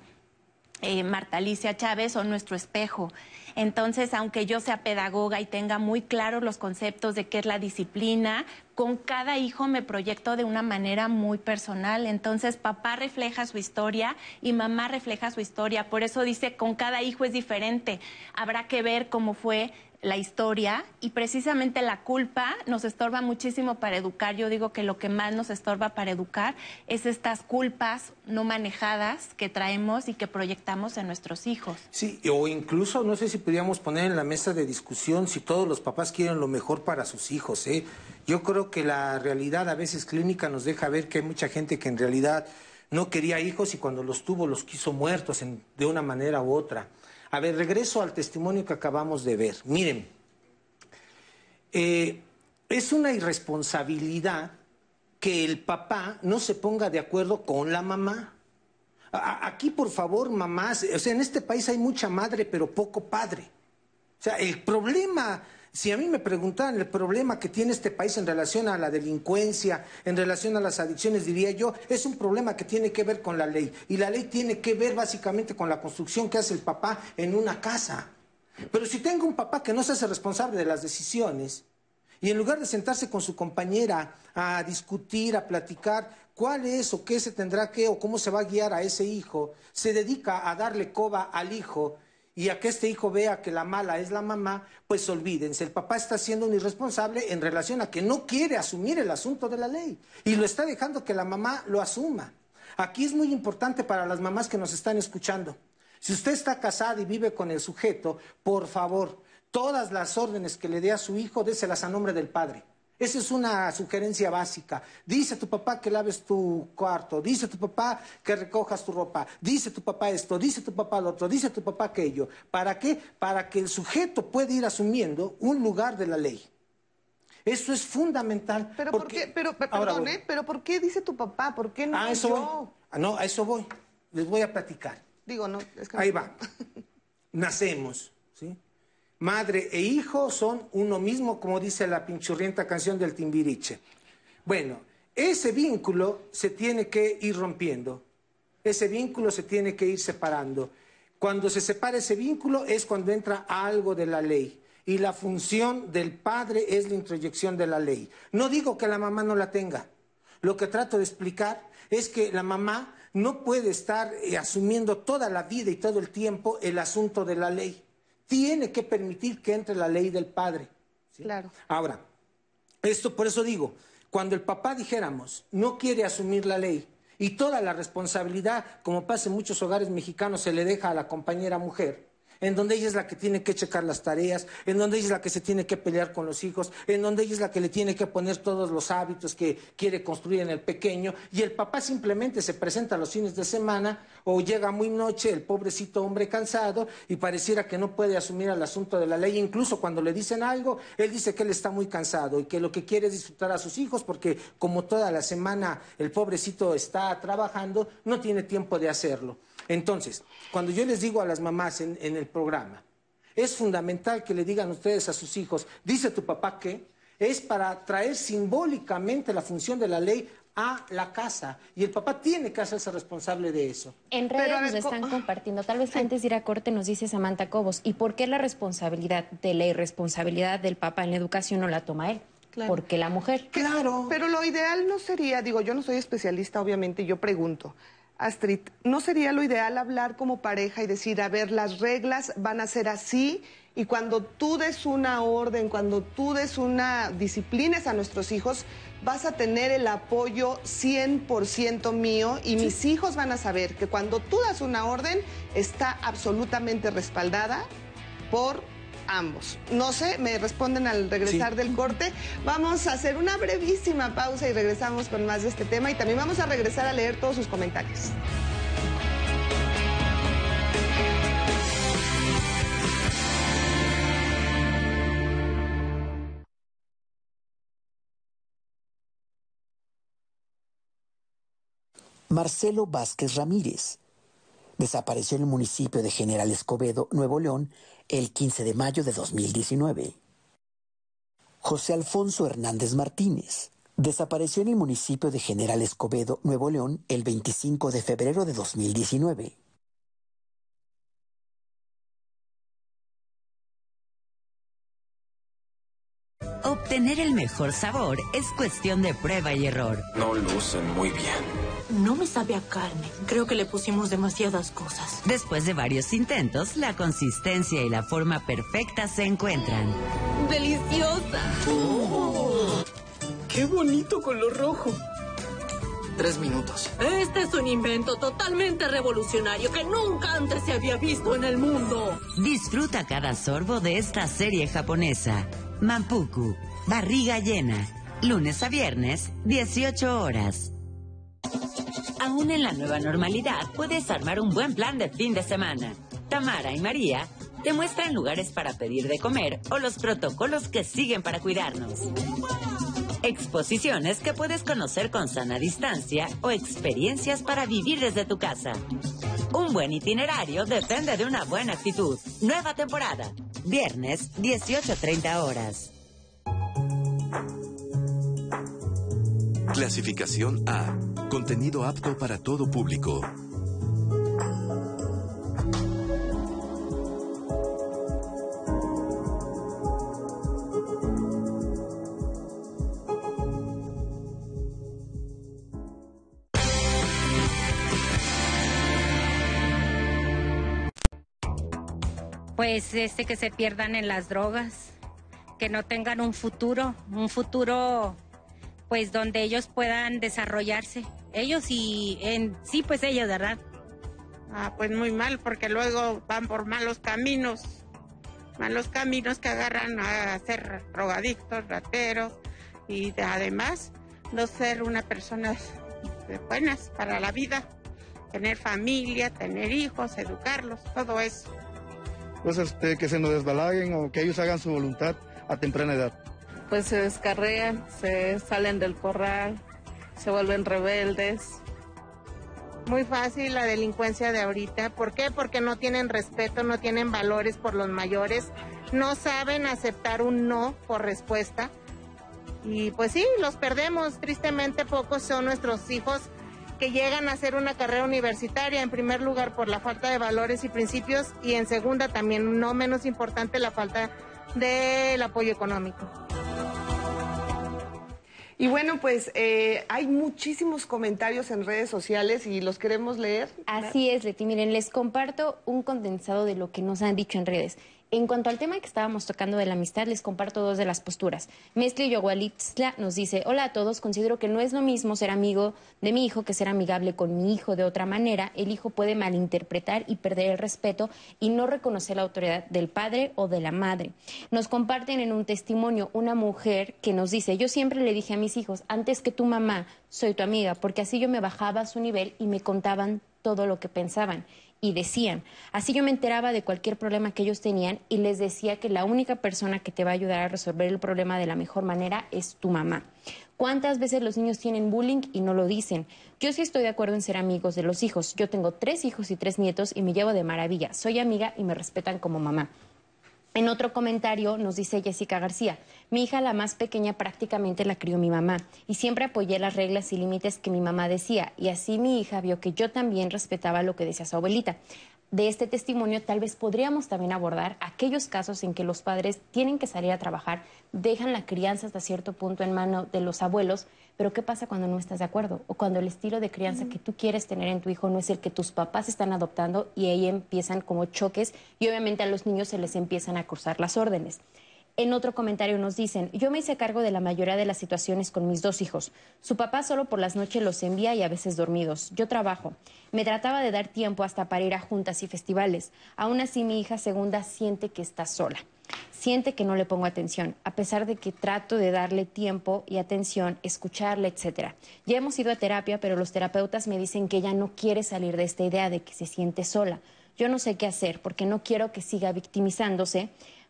eh, Marta Alicia Chávez son nuestro espejo. Entonces, aunque yo sea pedagoga y tenga muy claros los conceptos de qué es la disciplina, con cada hijo me proyecto de una manera muy personal. Entonces, papá refleja su historia y mamá refleja su historia. Por eso dice, con cada hijo es diferente. Habrá que ver cómo fue la historia y precisamente la culpa nos estorba muchísimo para educar. Yo digo que lo que más nos estorba para educar es estas culpas no manejadas que traemos y que proyectamos en nuestros hijos. Sí, o incluso no sé si podríamos poner en la mesa de discusión si todos los papás quieren lo mejor para sus hijos. ¿eh? Yo creo que la realidad a veces clínica nos deja ver que hay mucha gente que en realidad no quería hijos y cuando los tuvo los quiso muertos de una manera u otra. A ver, regreso al testimonio que acabamos de ver. Miren, eh, es una irresponsabilidad que el papá no se ponga de acuerdo con la mamá. aquí, por favor, mamás, o sea, en este país hay mucha madre, pero poco padre. O sea, el problema si a mí me preguntaran el problema que tiene este país en relación a la delincuencia, en relación a las adicciones, diría yo, es un problema que tiene que ver con la ley. Y la ley tiene que ver básicamente con la construcción que hace el papá en una casa. Pero si tengo un papá que no se hace responsable de las decisiones, y en lugar de sentarse con su compañera a discutir, a platicar cuál es o qué se tendrá que o cómo se va a guiar a ese hijo, se dedica a darle coba al hijo y a que este hijo vea que la mala es la mamá, pues olvídense, el papá está siendo un irresponsable en relación a que no quiere asumir el asunto de la ley y lo está dejando que la mamá lo asuma. Aquí es muy importante para las mamás que nos están escuchando. Si usted está casada y vive con el sujeto, por favor, todas las órdenes que le dé a su hijo, déselas a nombre del padre. Esa es una sugerencia básica. Dice tu papá que laves tu cuarto, dice tu papá que recojas tu ropa, dice tu papá esto, dice tu papá lo otro, dice tu papá aquello. ¿Para qué? Para que el sujeto pueda ir asumiendo un lugar de la ley. Eso es fundamental. Pero por qué, pero, perdón, ¿eh? pero ¿por qué dice tu papá? ¿Por qué no a eso Voy. Ah, no, a eso voy. Les voy a platicar. Digo, no, es que Ahí va. Nacemos. Madre e hijo son uno mismo, como dice la pinchurrienta canción del Timbiriche. Bueno, ese vínculo se tiene que ir rompiendo, ese vínculo se tiene que ir separando. Cuando se separa ese vínculo es cuando entra algo de la ley. Y la función del padre es la introyección de la ley. No digo que la mamá no la tenga. Lo que trato de explicar es que la mamá no puede estar eh, asumiendo toda la vida y todo el tiempo el asunto de la ley tiene que permitir que entre la ley del padre. Claro. Ahora, esto por eso digo, cuando el papá dijéramos no quiere asumir la ley y toda la responsabilidad, como pasa en muchos hogares mexicanos, se le deja a la compañera mujer, en donde ella es la que tiene que checar las tareas, en donde ella es la que se tiene que pelear con los hijos, en donde ella es la que le tiene que poner todos los hábitos que quiere construir en el pequeño, y el papá simplemente se presenta los fines de semana o llega muy noche el pobrecito hombre cansado y pareciera que no puede asumir el asunto de la ley, incluso cuando le dicen algo, él dice que él está muy cansado y que lo que quiere es disfrutar a sus hijos porque como toda la semana el pobrecito está trabajando, no tiene tiempo de hacerlo. Entonces, cuando yo les digo a las mamás en, el programa, es fundamental que le digan ustedes a sus hijos, dice tu papá que, es para traer simbólicamente la función de la ley a la casa y el papá tiene que hacerse responsable de eso. En redes nos están compartiendo, tal vez antes de ir a corte nos dice Samantha Cobos, ¿y por qué la responsabilidad de la irresponsabilidad del papá en la educación no la toma él? Porque la mujer. Claro. Pero lo ideal no sería, digo, yo no soy especialista, obviamente, yo pregunto. Astrid, ¿no sería lo ideal hablar como pareja y decir, a ver, las reglas van a ser así y cuando tú des una orden, cuando tú des una disciplina a nuestros hijos, vas a tener el apoyo 100% mío y mis hijos van a saber que cuando tú das una orden está absolutamente respaldada por ambos. No sé, me responden al regresar del corte. Vamos a hacer una brevísima pausa y regresamos con más de este tema y también vamos a regresar a leer todos sus comentarios. Marcelo Vázquez Ramírez desapareció en el municipio de General Escobedo, Nuevo León, el 15 de mayo de 2019. José Alfonso Hernández Martínez desapareció en el municipio de General Escobedo, Nuevo León, el 25 de febrero de 2019. Tener el mejor sabor es cuestión de prueba y error. No lucen muy bien. No me sabe a carne. Creo que le pusimos demasiadas cosas. Después de varios intentos, la consistencia y la forma perfecta se encuentran. ¡Deliciosa! Oh. ¡Qué bonito color rojo! Tres minutos. Este es un invento totalmente revolucionario que nunca antes se había visto en el mundo. Disfruta cada sorbo de esta serie japonesa. Mampuku, barriga llena. Lunes a viernes, 18 horas. Aún en la nueva normalidad, puedes armar un buen plan de fin de semana. Tamara y María te muestran lugares para pedir de comer o los protocolos que siguen para cuidarnos. Exposiciones que puedes conocer con sana distancia o experiencias para vivir desde tu casa. Un buen itinerario depende de una buena actitud. Nueva temporada. Viernes, 18.30 horas. Clasificación A. Contenido apto para todo público. Pues este que se pierdan en las drogas, que no tengan un futuro, un futuro pues donde ellos puedan desarrollarse, ellos y en sí pues ellos, ¿verdad? Ah, pues muy mal porque luego van por malos caminos, malos caminos que agarran a ser drogadictos, rateros y además no ser una persona buenas para la vida, tener familia, tener hijos, educarlos, todo eso pues este, que se nos desbalaguen o que ellos hagan su voluntad a temprana edad. Pues se descarrean, se salen del corral, se vuelven rebeldes. Muy fácil la delincuencia de ahorita. ¿Por qué? Porque no tienen respeto, no tienen valores por los mayores, no saben aceptar un no por respuesta. Y pues sí, los perdemos. Tristemente pocos son nuestros hijos que llegan a hacer una carrera universitaria, en primer lugar por la falta de valores y principios y en segunda también, no menos importante, la falta del apoyo económico. Y bueno, pues eh, hay muchísimos comentarios en redes sociales y los queremos leer. Así es, Leti. Miren, les comparto un condensado de lo que nos han dicho en redes. En cuanto al tema que estábamos tocando de la amistad, les comparto dos de las posturas. Mezcli Yogualitzla nos dice, hola a todos, considero que no es lo mismo ser amigo de mi hijo que ser amigable con mi hijo. De otra manera, el hijo puede malinterpretar y perder el respeto y no reconocer la autoridad del padre o de la madre. Nos comparten en un testimonio una mujer que nos dice, yo siempre le dije a mis hijos, antes que tu mamá, soy tu amiga, porque así yo me bajaba a su nivel y me contaban todo lo que pensaban y decían. Así yo me enteraba de cualquier problema que ellos tenían y les decía que la única persona que te va a ayudar a resolver el problema de la mejor manera es tu mamá. ¿Cuántas veces los niños tienen bullying y no lo dicen? Yo sí estoy de acuerdo en ser amigos de los hijos. Yo tengo tres hijos y tres nietos y me llevo de maravilla. Soy amiga y me respetan como mamá. En otro comentario nos dice Jessica García, mi hija la más pequeña prácticamente la crió mi mamá y siempre apoyé las reglas y límites que mi mamá decía y así mi hija vio que yo también respetaba lo que decía su abuelita de este testimonio tal vez podríamos también abordar aquellos casos en que los padres tienen que salir a trabajar, dejan la crianza hasta cierto punto en mano de los abuelos, pero ¿qué pasa cuando no estás de acuerdo? O cuando el estilo de crianza que tú quieres tener en tu hijo no es el que tus papás están adoptando y ahí empiezan como choques y obviamente a los niños se les empiezan a cruzar las órdenes. En otro comentario nos dicen, yo me hice cargo de la mayoría de las situaciones con mis dos hijos. Su papá solo por las noches los envía y a veces dormidos. Yo trabajo. Me trataba de dar tiempo hasta para ir a juntas y festivales. Aún así mi hija segunda siente que está sola. Siente que no le pongo atención, a pesar de que trato de darle tiempo y atención, escucharle, etc. Ya hemos ido a terapia, pero los terapeutas me dicen que ella no quiere salir de esta idea de que se siente sola. Yo no sé qué hacer porque no quiero que siga victimizándose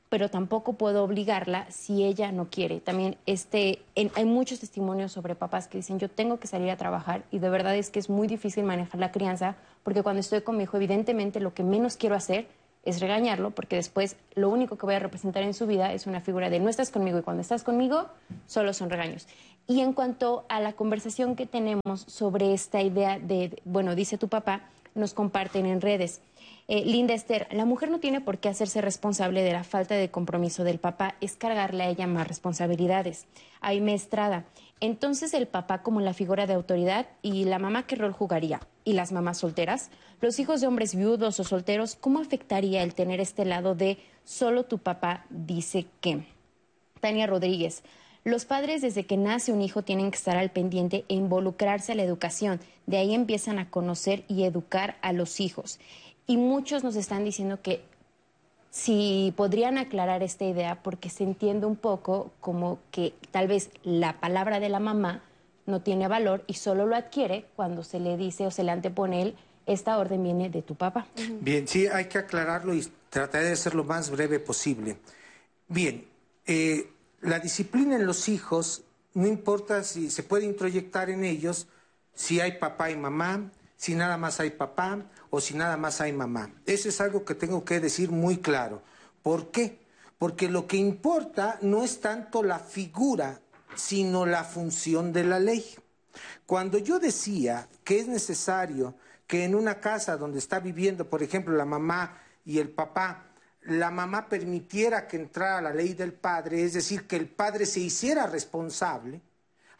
pero tampoco puedo obligarla si ella no quiere. También este, hay muchos testimonios sobre papás que dicen yo tengo que salir a trabajar y de verdad es que es muy difícil manejar la crianza porque cuando estoy con mi hijo evidentemente lo que menos quiero hacer es regañarlo porque después lo único que voy a representar en su vida es una figura de no estás conmigo y cuando estás conmigo solo son regaños. Y en cuanto a la conversación que tenemos sobre esta idea de, bueno, dice tu papá, nos comparten en redes. Eh, Linda Esther, la mujer no tiene por qué hacerse responsable de la falta de compromiso del papá, es cargarle a ella más responsabilidades. Aime Estrada, entonces el papá como la figura de autoridad y la mamá qué rol jugaría. ¿Y las mamás solteras? Los hijos de hombres viudos o solteros, ¿cómo afectaría el tener este lado de solo tu papá dice que? Tania Rodríguez, los padres desde que nace un hijo tienen que estar al pendiente e involucrarse a la educación. De ahí empiezan a conocer y educar a los hijos. Y muchos nos están diciendo que si podrían aclarar esta idea porque se entiende un poco como que tal vez la palabra de la mamá no tiene valor y solo lo adquiere cuando se le dice o se le antepone él, esta orden viene de tu papá. Bien, sí, hay que aclararlo y trataré de ser lo más breve posible. Bien, eh, la disciplina en los hijos, no importa si se puede introyectar en ellos, si hay papá y mamá, si nada más hay papá o si nada más hay mamá. Eso es algo que tengo que decir muy claro. ¿Por qué? Porque lo que importa no es tanto la figura, sino la función de la ley. Cuando yo decía que es necesario que en una casa donde está viviendo, por ejemplo, la mamá y el papá, la mamá permitiera que entrara la ley del padre, es decir, que el padre se hiciera responsable,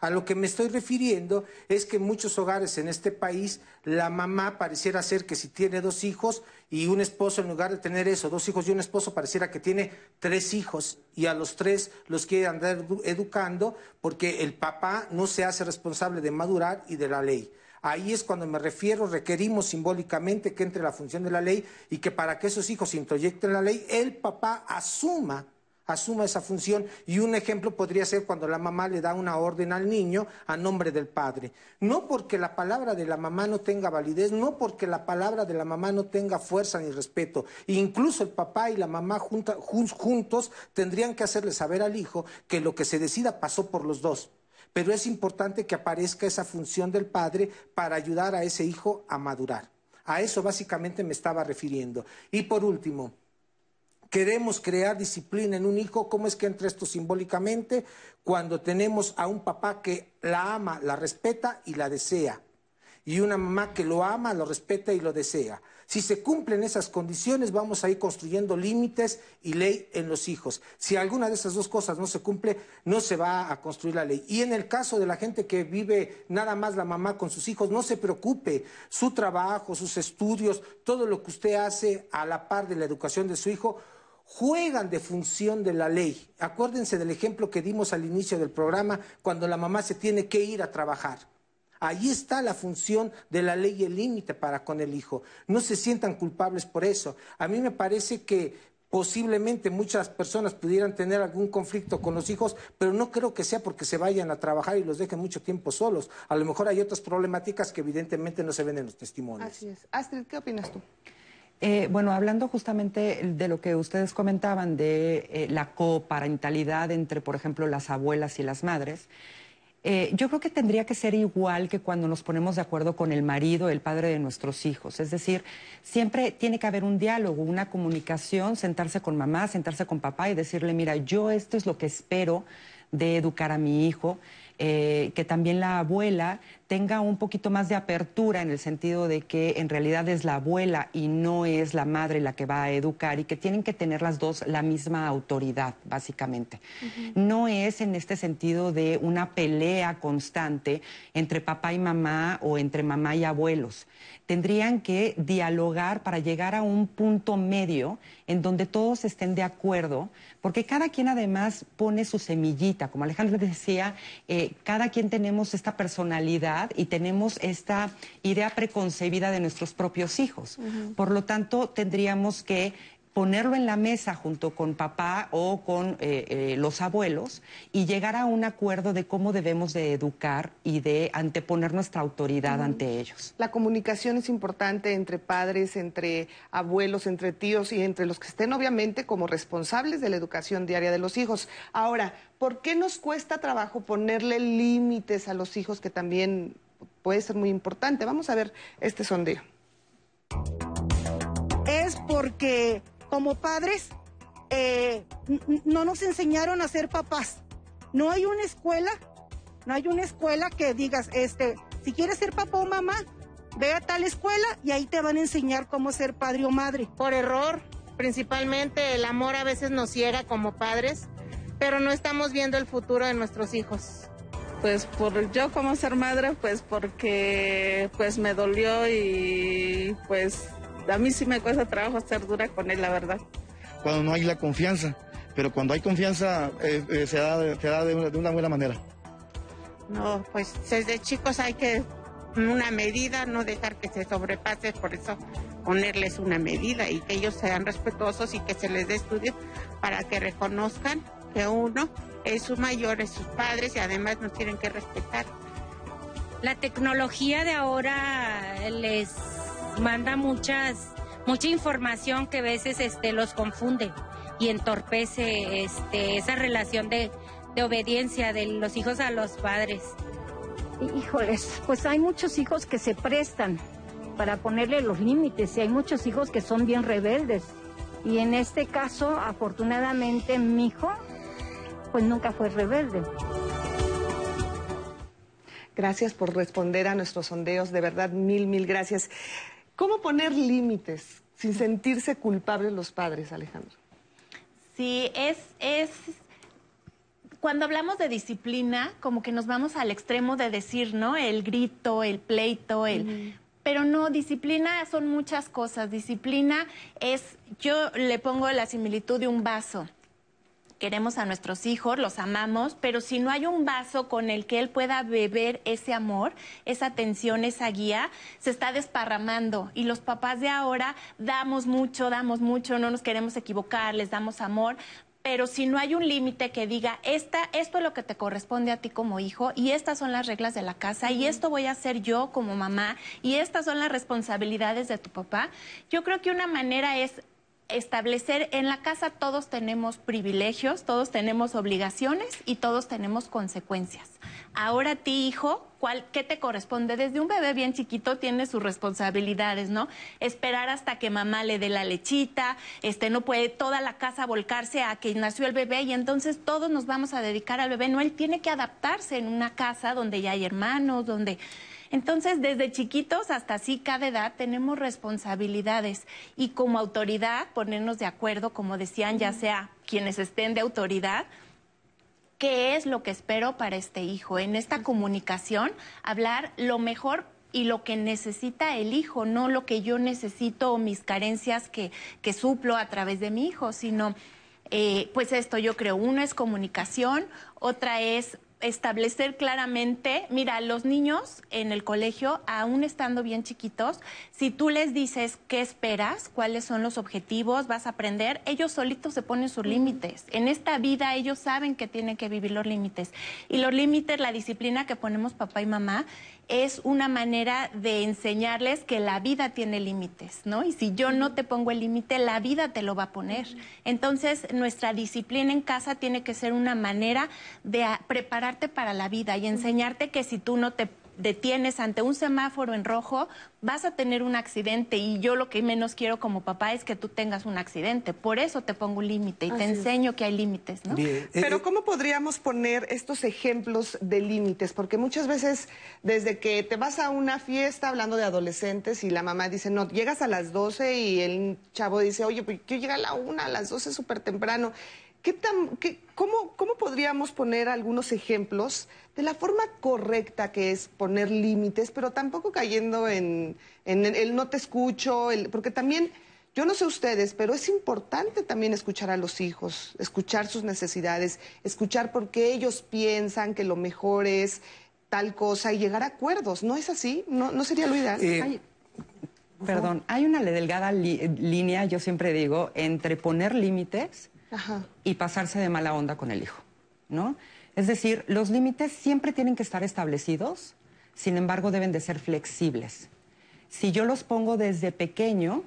a lo que me estoy refiriendo es que en muchos hogares en este país la mamá pareciera ser que si tiene dos hijos y un esposo, en lugar de tener eso, dos hijos y un esposo, pareciera que tiene tres hijos y a los tres los quiere andar educando porque el papá no se hace responsable de madurar y de la ley. Ahí es cuando me refiero, requerimos simbólicamente que entre la función de la ley y que para que esos hijos se introyecten la ley, el papá asuma asuma esa función y un ejemplo podría ser cuando la mamá le da una orden al niño a nombre del padre. No porque la palabra de la mamá no tenga validez, no porque la palabra de la mamá no tenga fuerza ni respeto. Incluso el papá y la mamá juntos tendrían que hacerle saber al hijo que lo que se decida pasó por los dos. Pero es importante que aparezca esa función del padre para ayudar a ese hijo a madurar. A eso básicamente me estaba refiriendo. Y por último, queremos crear disciplina en un hijo, ¿cómo es que entra esto simbólicamente? Cuando tenemos a un papá que la ama, la respeta y la desea, y una mamá que lo ama, lo respeta y lo desea. Si se cumplen esas condiciones, vamos a ir construyendo límites y ley en los hijos. Si alguna de esas dos cosas no se cumple, no se va a construir la ley. Y en el caso de la gente que vive nada más la mamá con sus hijos, no se preocupe. Su trabajo, sus estudios, todo lo que usted hace a la par de la educación de su hijo, juegan de función de la ley. Acuérdense del ejemplo que dimos al inicio del programa cuando la mamá se tiene que ir a trabajar. Ahí está la función de la ley y el límite para con el hijo. No se sientan culpables por eso. A mí me parece que posiblemente muchas personas pudieran tener algún conflicto con los hijos, pero no creo que sea porque se vayan a trabajar y los dejen mucho tiempo solos. A lo mejor hay otras problemáticas que evidentemente no se ven en los testimonios. Así es. Astrid, ¿qué opinas tú? Eh, bueno, hablando justamente de lo que ustedes comentaban de eh, la coparentalidad entre, por ejemplo, las abuelas y las madres, eh, yo creo que tendría que ser igual que cuando nos ponemos de acuerdo con el marido, el padre de nuestros hijos. Es decir, siempre tiene que haber un diálogo, una comunicación, sentarse con mamá, sentarse con papá y decirle, mira, yo esto es lo que espero de educar a mi hijo. que también la abuela tenga un poquito más de apertura en el sentido de que en realidad es la abuela y no es la madre la que va a educar y que tienen que tener las dos la misma autoridad, básicamente. No es en este sentido de una pelea constante entre papá y mamá o entre mamá y abuelos. Tendrían que dialogar para llegar a un punto medio en donde todos estén de acuerdo, porque cada quien además pone su semillita, como Alejandro decía, eh, cada quien tenemos esta personalidad y tenemos esta idea preconcebida de nuestros propios hijos. Por lo tanto, tendríamos que ponerlo en la mesa junto con papá o con eh, eh, los abuelos y llegar a un acuerdo de cómo debemos de educar y de anteponer nuestra autoridad ante ellos. La comunicación es importante entre padres, entre abuelos, entre tíos y entre los que estén obviamente como responsables de la educación diaria de los hijos. Ahora, ¿por qué nos cuesta trabajo ponerle límites a los hijos que también puede ser muy importante? Vamos a ver este sondeo. Es porque como padres eh, no nos enseñaron a ser papás. No hay una escuela, no hay una escuela que digas, este, si quieres ser papá o mamá, ve a tal escuela y ahí te van a enseñar cómo ser padre o madre. Por error, principalmente el amor a veces nos ciega como padres, pero no estamos viendo el futuro de nuestros hijos. Pues por yo como ser madre, pues porque pues me dolió y pues a mí sí me cuesta trabajo ser dura con él, la verdad. Cuando no hay la confianza, pero cuando hay confianza eh, eh, se da, se da de, una, de una buena manera. No, pues desde chicos hay que una medida, no dejar que se sobrepase, por eso ponerles una medida y que ellos sean respetuosos y que se les dé estudio para que reconozcan que uno es su mayor, es sus padres y además nos tienen que respetar. La tecnología de ahora les manda muchas mucha información que a veces este los confunde y entorpece este esa relación de, de obediencia de los hijos a los padres. Híjoles, pues hay muchos hijos que se prestan para ponerle los límites y hay muchos hijos que son bien rebeldes. Y en este caso, afortunadamente, mi hijo, pues nunca fue rebelde. Gracias por responder a nuestros sondeos, de verdad, mil, mil gracias. ¿Cómo poner límites sin sentirse culpables los padres, Alejandro? Sí, es, es cuando hablamos de disciplina, como que nos vamos al extremo de decir, ¿no? El grito, el pleito, el... Pero no, disciplina son muchas cosas. Disciplina es, yo le pongo la similitud de un vaso. Queremos a nuestros hijos, los amamos, pero si no hay un vaso con el que él pueda beber ese amor, esa atención, esa guía, se está desparramando. Y los papás de ahora damos mucho, damos mucho, no nos queremos equivocar, les damos amor, pero si no hay un límite que diga, esta, esto es lo que te corresponde a ti como hijo y estas son las reglas de la casa y esto voy a hacer yo como mamá y estas son las responsabilidades de tu papá, yo creo que una manera es establecer en la casa todos tenemos privilegios, todos tenemos obligaciones y todos tenemos consecuencias. Ahora ti, hijo, ¿cuál, ¿qué te corresponde? Desde un bebé bien chiquito tiene sus responsabilidades, ¿no? Esperar hasta que mamá le dé la lechita, este no puede toda la casa volcarse a que nació el bebé y entonces todos nos vamos a dedicar al bebé. No, él tiene que adaptarse en una casa donde ya hay hermanos, donde entonces, desde chiquitos hasta así, cada edad tenemos responsabilidades y como autoridad ponernos de acuerdo, como decían, ya sea quienes estén de autoridad, qué es lo que espero para este hijo. En esta comunicación, hablar lo mejor y lo que necesita el hijo, no lo que yo necesito o mis carencias que, que suplo a través de mi hijo, sino, eh, pues esto yo creo, uno es comunicación, otra es establecer claramente, mira, los niños en el colegio, aún estando bien chiquitos, si tú les dices qué esperas, cuáles son los objetivos, vas a aprender, ellos solitos se ponen sus límites. En esta vida ellos saben que tienen que vivir los límites. Y los límites, la disciplina que ponemos papá y mamá, es una manera de enseñarles que la vida tiene límites, ¿no? Y si yo no te pongo el límite, la vida te lo va a poner. Entonces, nuestra disciplina en casa tiene que ser una manera de prepararte para la vida y enseñarte que si tú no te detienes ante un semáforo en rojo, vas a tener un accidente y yo lo que menos quiero como papá es que tú tengas un accidente. Por eso te pongo un límite y te enseño que hay límites, ¿no? Eh, Pero ¿cómo podríamos poner estos ejemplos de límites? Porque muchas veces desde que te vas a una fiesta hablando de adolescentes y la mamá dice, no, llegas a las 12 y el chavo dice, oye, pues yo llegué a la una, a las 12 súper temprano. ¿Qué tan, qué, cómo, ¿Cómo podríamos poner algunos ejemplos de la forma correcta que es poner límites, pero tampoco cayendo en, en el no te escucho, el, porque también, yo no sé ustedes, pero es importante también escuchar a los hijos, escuchar sus necesidades, escuchar por qué ellos piensan que lo mejor es tal cosa y llegar a acuerdos. ¿No es así? ¿No, no sería lo ideal? Hay- perdón, hay una delgada línea, yo siempre digo, entre poner límites Y pasarse de mala onda con el hijo, ¿no? Es decir, los límites siempre tienen que estar establecidos, sin embargo deben de ser flexibles. Si yo los pongo desde pequeño,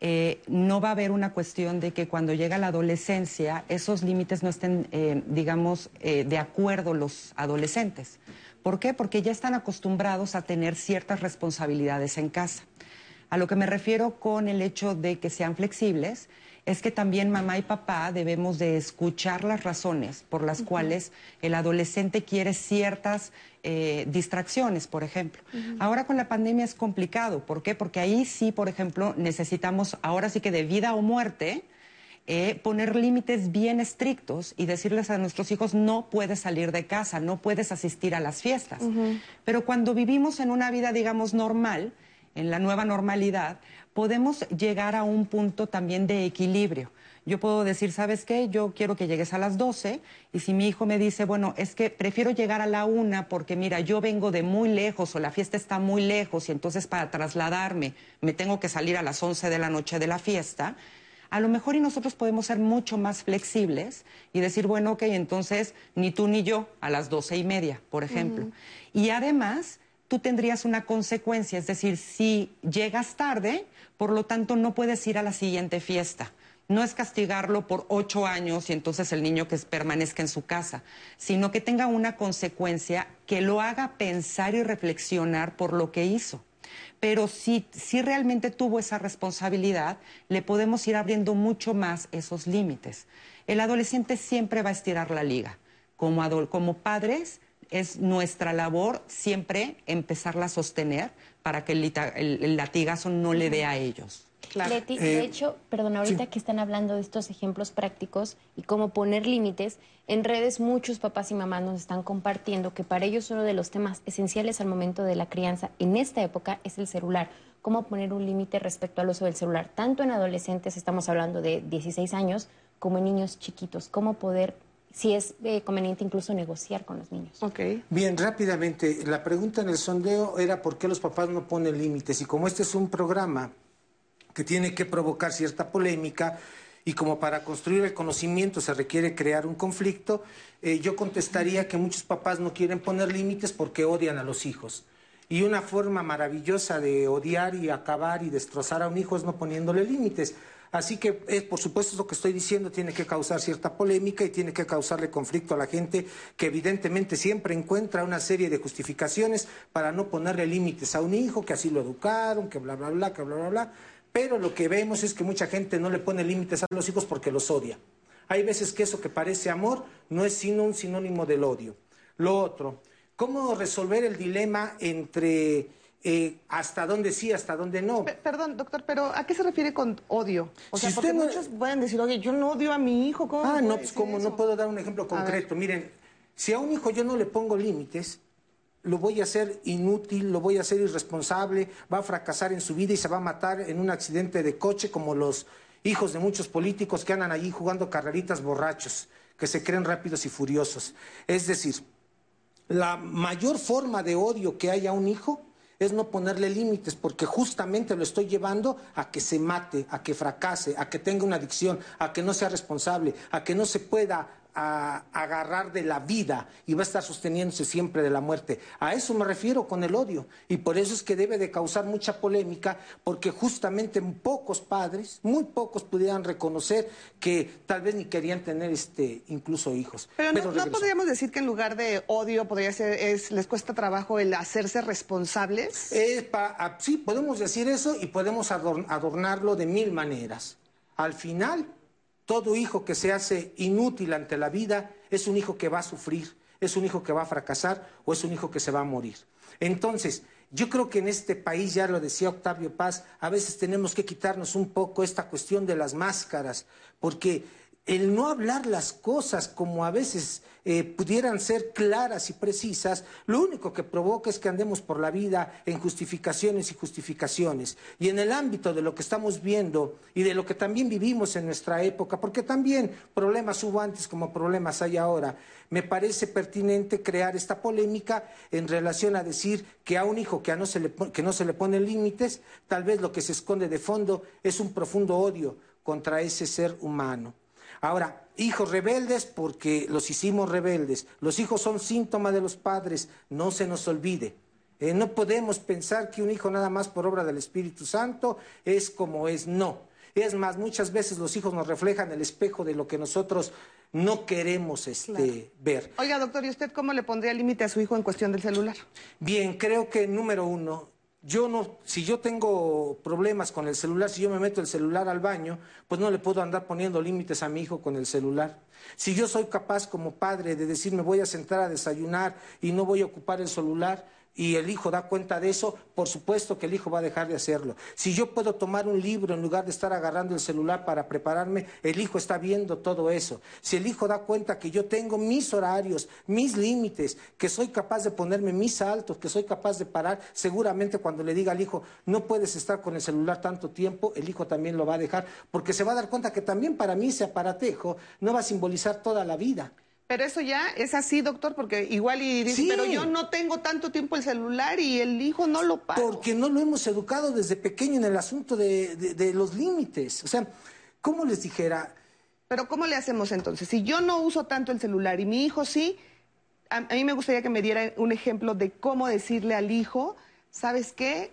eh, no va a haber una cuestión de que cuando llega la adolescencia esos límites no estén, eh, digamos, eh, de acuerdo los adolescentes. ¿Por qué? Porque ya están acostumbrados a tener ciertas responsabilidades en casa. A lo que me refiero con el hecho de que sean flexibles es que también mamá y papá debemos de escuchar las razones por las cuales el adolescente quiere ciertas eh, distracciones, por ejemplo. Ahora con la pandemia es complicado. ¿Por qué? Porque ahí sí, por ejemplo, necesitamos, ahora sí que de vida o muerte, eh, poner límites bien estrictos y decirles a nuestros hijos no puedes salir de casa, no puedes asistir a las fiestas. Pero cuando vivimos en una vida, digamos, normal, en la nueva normalidad, podemos llegar a un punto también de equilibrio. Yo puedo decir, ¿sabes qué? Yo quiero que llegues a las 12 y si mi hijo me dice, bueno, es que prefiero llegar a la una porque mira, yo vengo de muy lejos o la fiesta está muy lejos y entonces para trasladarme me tengo que salir a las 11 de la noche de la fiesta, a lo mejor y nosotros podemos ser mucho más flexibles y decir, bueno, ok, entonces ni tú ni yo a las doce y media, por ejemplo. Y además, tú tendrías una consecuencia, es decir, si llegas tarde, por lo tanto no puedes ir a la siguiente fiesta. No es castigarlo por ocho años y entonces el niño que permanezca en su casa, sino que tenga una consecuencia que lo haga pensar y reflexionar por lo que hizo. Pero si, si realmente tuvo esa responsabilidad, le podemos ir abriendo mucho más esos límites. El adolescente siempre va a estirar la liga. Como, como padres, es nuestra labor siempre empezarla a sostener para que el, latigazo no le dé a ellos. Leti, de eh, hecho, perdón, ahorita que están hablando de estos ejemplos prácticos y cómo poner límites, en redes muchos papás y mamás nos están compartiendo que para ellos uno de los temas esenciales al momento de la crianza en esta época es el celular. Cómo poner un límite respecto al uso del celular, tanto en adolescentes, estamos hablando de 16 años, como en niños chiquitos. Cómo poder si es eh, conveniente incluso negociar con los niños. Okay. Bien, rápidamente, la pregunta en el sondeo era por qué los papás no ponen límites. Y como este es un programa que tiene que provocar cierta polémica y como para construir el conocimiento se requiere crear un conflicto, eh, yo contestaría que muchos papás no quieren poner límites porque odian a los hijos. Y una forma maravillosa de odiar y acabar y destrozar a un hijo es no poniéndole límites. Así que, es, por supuesto, lo que estoy diciendo tiene que causar cierta polémica y tiene que causarle conflicto a la gente que evidentemente siempre encuentra una serie de justificaciones para no ponerle límites a un hijo, que así lo educaron, que bla, bla, bla, que bla, bla, bla. Pero lo que vemos es que mucha gente no le pone límites a los hijos porque los odia. Hay veces que eso que parece amor no es sino un sinónimo del odio. Lo otro, ¿cómo resolver el dilema entre eh, hasta dónde sí, hasta dónde no. perdón, doctor, pero ¿a qué se refiere con odio? O sea, porque muchos pueden decir, oye, yo no odio a mi hijo. ¿cómo ah, no, pues como no puedo dar un ejemplo concreto. Miren, si a un hijo yo no le pongo límites, lo voy a hacer inútil, lo voy a hacer irresponsable, va a fracasar en su vida y se va a matar en un accidente de coche como los hijos de muchos políticos que andan allí jugando carreritas borrachos, que se creen rápidos y furiosos. Es decir, la mayor forma de odio que hay a un hijo es no ponerle límites, porque justamente lo estoy llevando a que se mate, a que fracase, a que tenga una adicción, a que no sea responsable, a que no se pueda a agarrar de la vida y va a estar sosteniéndose siempre de la muerte. A eso me refiero con el odio. Y por eso es que debe de causar mucha polémica, porque justamente pocos padres, muy pocos pudieran reconocer que tal vez ni querían tener este incluso hijos. Pero, no, podríamos decir que en lugar de odio podría ser, es, les cuesta trabajo el hacerse responsables. Ah, sí, podemos decir eso y podemos adornarlo de mil maneras. Al final todo hijo que se hace inútil ante la vida es un hijo que va a sufrir, es un hijo que va a fracasar o es un hijo que se va a morir. Entonces, yo creo que en este país, ya lo decía Octavio Paz, a veces tenemos que quitarnos un poco esta cuestión de las máscaras, porque el no hablar las cosas como a veces eh, pudieran ser claras y precisas, lo único que provoca es que andemos por la vida en justificaciones y justificaciones. Y en el ámbito de lo que estamos viendo y de lo que también vivimos en nuestra época, porque también problemas hubo antes como problemas hay ahora, me parece pertinente crear esta polémica en relación a decir que a un hijo que, no, se le, que no se le ponen límites, tal vez lo que se esconde de fondo es un profundo odio contra ese ser humano. Ahora, hijos rebeldes porque los hicimos rebeldes. Los hijos son síntoma de los padres, no se nos olvide. Eh, no podemos pensar que un hijo nada más por obra del Espíritu Santo es como es, no. Es más, muchas veces los hijos nos reflejan el espejo de lo que nosotros no queremos este, ver. Oiga, doctor, ¿y usted cómo le pondría límite a su hijo en cuestión del celular? Bien, creo que número uno, yo no, si yo tengo problemas con el celular, si yo me meto el celular al baño, pues no le puedo andar poniendo límites a mi hijo con el celular. Si yo soy capaz como padre de decir me voy a sentar a desayunar y no voy a ocupar el celular, y el hijo da cuenta de eso, por supuesto que el hijo va a dejar de hacerlo. Si yo puedo tomar un libro en lugar de estar agarrando el celular para prepararme, el hijo está viendo todo eso. Si el hijo da cuenta que yo tengo mis horarios, mis límites, que soy capaz de ponerme mis saltos, que soy capaz de parar, seguramente cuando le diga al hijo, no puedes estar con el celular tanto tiempo, el hijo también lo va a dejar, porque se va a dar cuenta que también para mí ese aparatejo no va a simbolizar toda la vida. Pero eso ya es así, doctor, porque igual y dice, pero yo no tengo tanto tiempo el celular y el hijo no lo paga. Porque no lo hemos educado desde pequeño en el asunto de, los límites. O sea, ¿cómo les dijera? Pero ¿cómo le hacemos entonces? Si yo no uso tanto el celular y mi hijo sí, a, a mí me gustaría que me diera un ejemplo de cómo decirle al hijo, ¿sabes qué?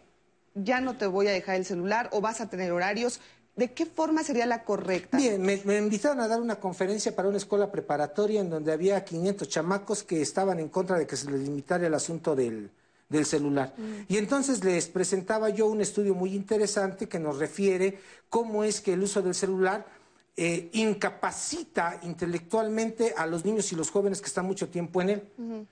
Ya no te voy a dejar el celular o vas a tener horarios ¿De qué forma sería la correcta? Bien, me, invitaron a dar una conferencia para una escuela preparatoria en donde había 500 chamacos que estaban en contra de que se les limitara el asunto del, celular. Mm. Y entonces les presentaba yo un estudio muy interesante que nos refiere cómo es que el uso del celular eh, incapacita intelectualmente a los niños y los jóvenes que están mucho tiempo en él,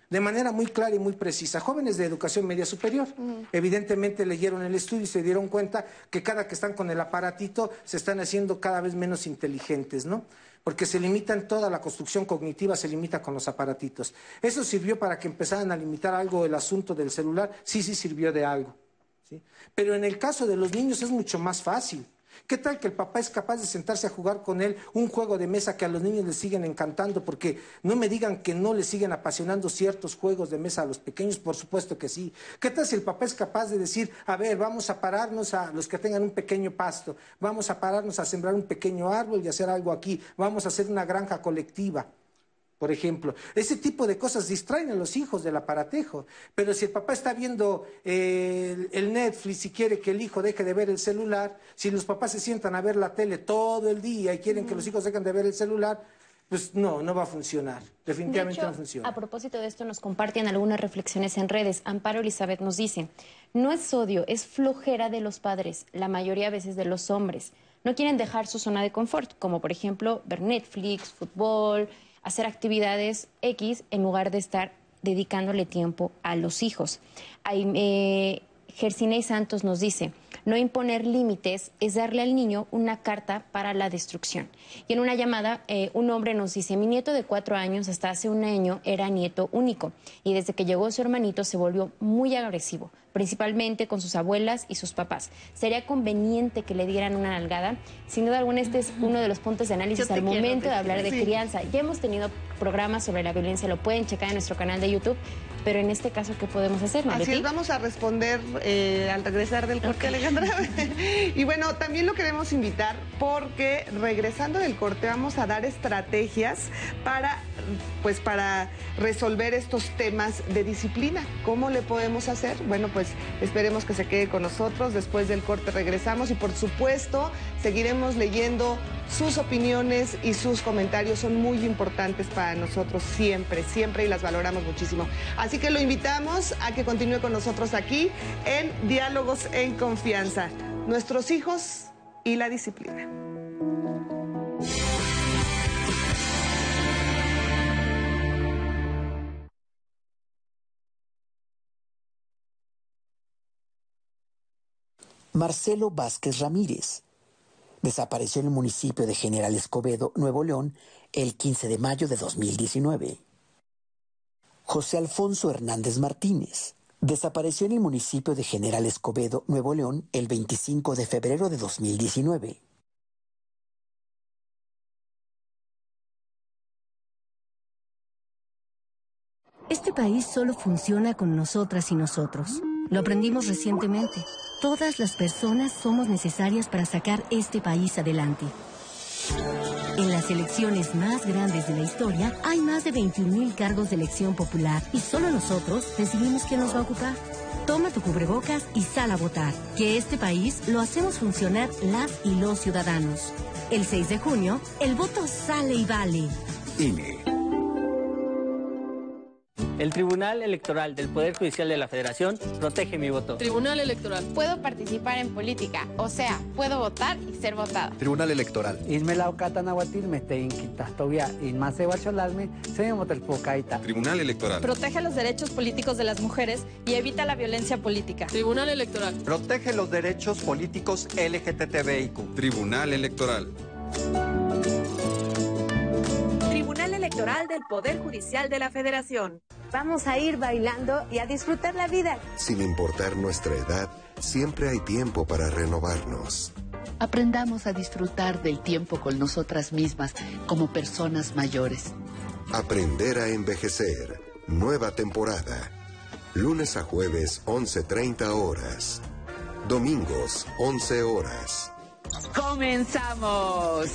de manera muy clara y muy precisa. Jóvenes de educación media superior, evidentemente leyeron el estudio y se dieron cuenta que cada que están con el aparatito se están haciendo cada vez menos inteligentes, ¿no? Porque se limitan, toda la construcción cognitiva se limita con los aparatitos. ¿Eso sirvió para que empezaran a limitar algo el asunto del celular? Sí, sí sirvió de algo. ¿sí? Pero en el caso de los niños es mucho más fácil. ¿Qué tal que el papá es capaz de sentarse a jugar con él un juego de mesa que a los niños les siguen encantando? Porque no me digan que no les siguen apasionando ciertos juegos de mesa a los pequeños, por supuesto que sí. ¿Qué tal si el papá es capaz de decir, a ver, vamos a pararnos a los que tengan un pequeño pasto, vamos a pararnos a sembrar un pequeño árbol y hacer algo aquí, vamos a hacer una granja colectiva? Por ejemplo. Ese tipo de cosas distraen a los hijos del aparatejo. Pero si el papá está viendo eh, el, Netflix y quiere que el hijo deje de ver el celular, si los papás se sientan a ver la tele todo el día y quieren que los hijos dejen de ver el celular, pues no, no va a funcionar. Definitivamente no funciona. A propósito de esto, nos comparten algunas reflexiones en redes. Amparo Elizabeth nos dice, no es odio, es flojera de los padres, la mayoría a veces de los hombres. No quieren dejar su zona de confort, como por ejemplo ver Netflix, fútbol, hacer actividades X en lugar de estar dedicándole tiempo a los hijos. Eh, Gersinei Santos nos dice, no imponer límites es darle al niño una carta para la destrucción. Y en una llamada, eh, un hombre nos dice, mi nieto de cuatro años hasta hace un año era nieto único y desde que llegó su hermanito se volvió muy agresivo, principalmente con sus abuelas y sus papás. Sería conveniente que le dieran una nalgada. Sin duda alguna, este es uno de los puntos de análisis al momento de hablar de crianza. Ya hemos tenido programas sobre la violencia, lo pueden checar en nuestro canal de YouTube pero en este caso, ¿qué podemos hacer? Así es, vamos a responder eh, al regresar del corte, Alejandra. y bueno, también lo queremos invitar porque regresando del corte vamos a dar estrategias para, pues, para resolver estos temas de disciplina. ¿Cómo le podemos hacer? Bueno, pues esperemos que se quede con nosotros. Después del corte regresamos y por supuesto seguiremos leyendo sus opiniones y sus comentarios son muy importantes para nosotros siempre, siempre y las valoramos muchísimo. Así que lo invitamos a que continúe con nosotros aquí en Diálogos en Confianza. Nuestros hijos y la disciplina. Marcelo Vázquez Ramírez desapareció en el municipio de General Escobedo, Nuevo León, el 15 de mayo de 2019. José Alfonso Hernández Martínez desapareció en el municipio de General Escobedo, Nuevo León, el 25 de febrero de 2019. Este país solo funciona con nosotras y nosotros. Lo aprendimos recientemente. Todas las personas somos necesarias para sacar este país adelante. En las elecciones más grandes de la historia hay más de 21.000 cargos de elección popular y solo nosotros decidimos quién nos va a ocupar. Toma tu cubrebocas y sal a votar, que este país lo hacemos funcionar las y los ciudadanos. El 6 de junio, el voto sale y vale. INE. El Tribunal Electoral del Poder Judicial de la Federación protege mi voto. Tribunal Electoral. Puedo participar en política, o sea, puedo votar y ser votada. Tribunal Electoral. Tribunal Electoral. Protege los derechos políticos de las mujeres y evita la violencia política. Tribunal Electoral. Protege los derechos políticos LGTBIQ. Tribunal Electoral. Tribunal Electoral del Poder Judicial de la Federación. Vamos a ir bailando y a disfrutar la vida. Sin importar nuestra edad, siempre hay tiempo para renovarnos. Aprendamos a disfrutar del tiempo con nosotras mismas como personas mayores. Aprender a envejecer. Nueva temporada. Lunes a jueves, 11.30 horas. Domingos, 11 horas. ¡Comenzamos!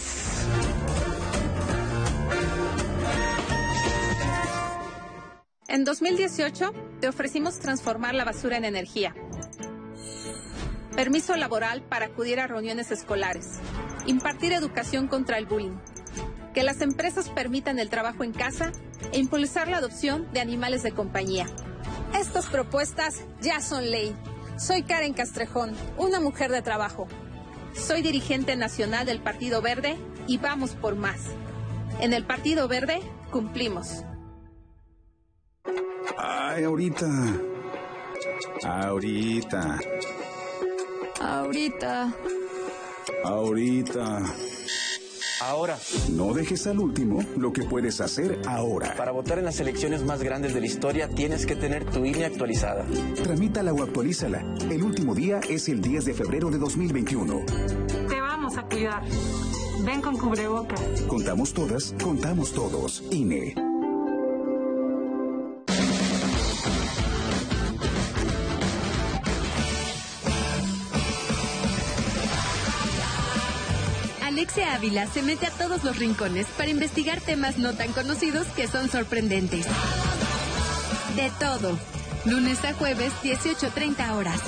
En 2018 te ofrecimos transformar la basura en energía. Permiso laboral para acudir a reuniones escolares. Impartir educación contra el bullying. Que las empresas permitan el trabajo en casa e impulsar la adopción de animales de compañía. Estas propuestas ya son ley. Soy Karen Castrejón, una mujer de trabajo. Soy dirigente nacional del Partido Verde y vamos por más. En el Partido Verde cumplimos. Ay, ahorita. Ahorita. Ahorita. Ahorita. Ahora. No dejes al último lo que puedes hacer ahora. Para votar en las elecciones más grandes de la historia tienes que tener tu INE actualizada. Tramítala o actualízala. El último día es el 10 de febrero de 2021. Te vamos a cuidar. Ven con cubrebocas. Contamos todas, contamos todos. INE. Alexia Ávila se mete a todos los rincones para investigar temas no tan conocidos que son sorprendentes. De todo. Lunes a jueves, 18.30 horas.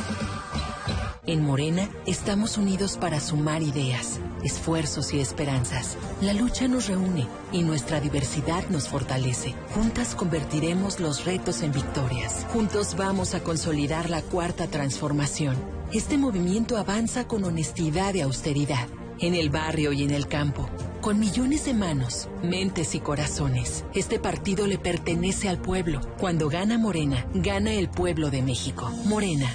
En Morena estamos unidos para sumar ideas, esfuerzos y esperanzas. La lucha nos reúne y nuestra diversidad nos fortalece. Juntas convertiremos los retos en victorias. Juntos vamos a consolidar la cuarta transformación. Este movimiento avanza con honestidad y austeridad en el barrio y en el campo, con millones de manos, mentes y corazones. Este partido le pertenece al pueblo. Cuando gana Morena, gana el pueblo de México. Morena.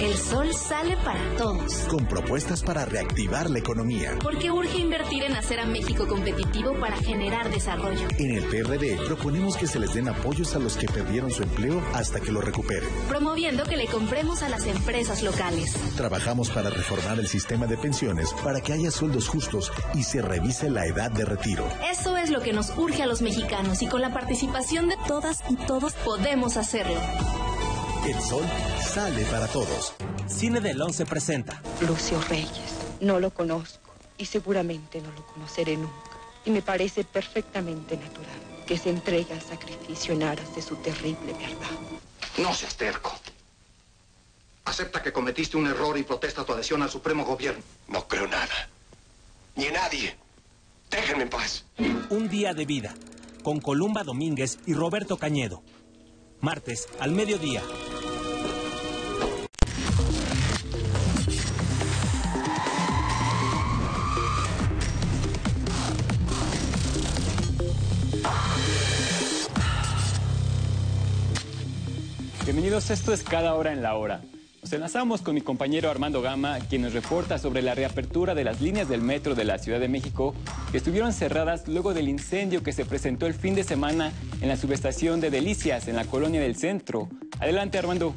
El sol sale para todos. Con propuestas para reactivar la economía. Porque urge invertir en hacer a México competitivo para generar desarrollo. En el PRD proponemos que se les den apoyos a los que perdieron su empleo hasta que lo recuperen. Promoviendo que le compremos a las empresas locales. Trabajamos para reformar el sistema de pensiones para que haya sueldos justos y se revise la edad de retiro. Eso es lo que nos urge a los mexicanos y con la participación de todas y todos podemos hacerlo. El sol sale para todos. Cine del 11 presenta. Lucio Reyes. No lo conozco y seguramente no lo conoceré nunca. Y me parece perfectamente natural que se entregue al sacrificio en aras de su terrible verdad. No seas terco. Acepta que cometiste un error y protesta tu adhesión al Supremo Gobierno. No creo nada. Ni en nadie. Déjenme en paz. Un día de vida. Con Columba Domínguez y Roberto Cañedo. Martes al mediodía. Bienvenidos, esto es Cada Hora en la Hora. Nos enlazamos con mi compañero Armando Gama, quien nos reporta sobre la reapertura de las líneas del metro de la Ciudad de México que estuvieron cerradas luego del incendio que se presentó el fin de semana en la subestación de Delicias, en la colonia del centro. Adelante, Armando.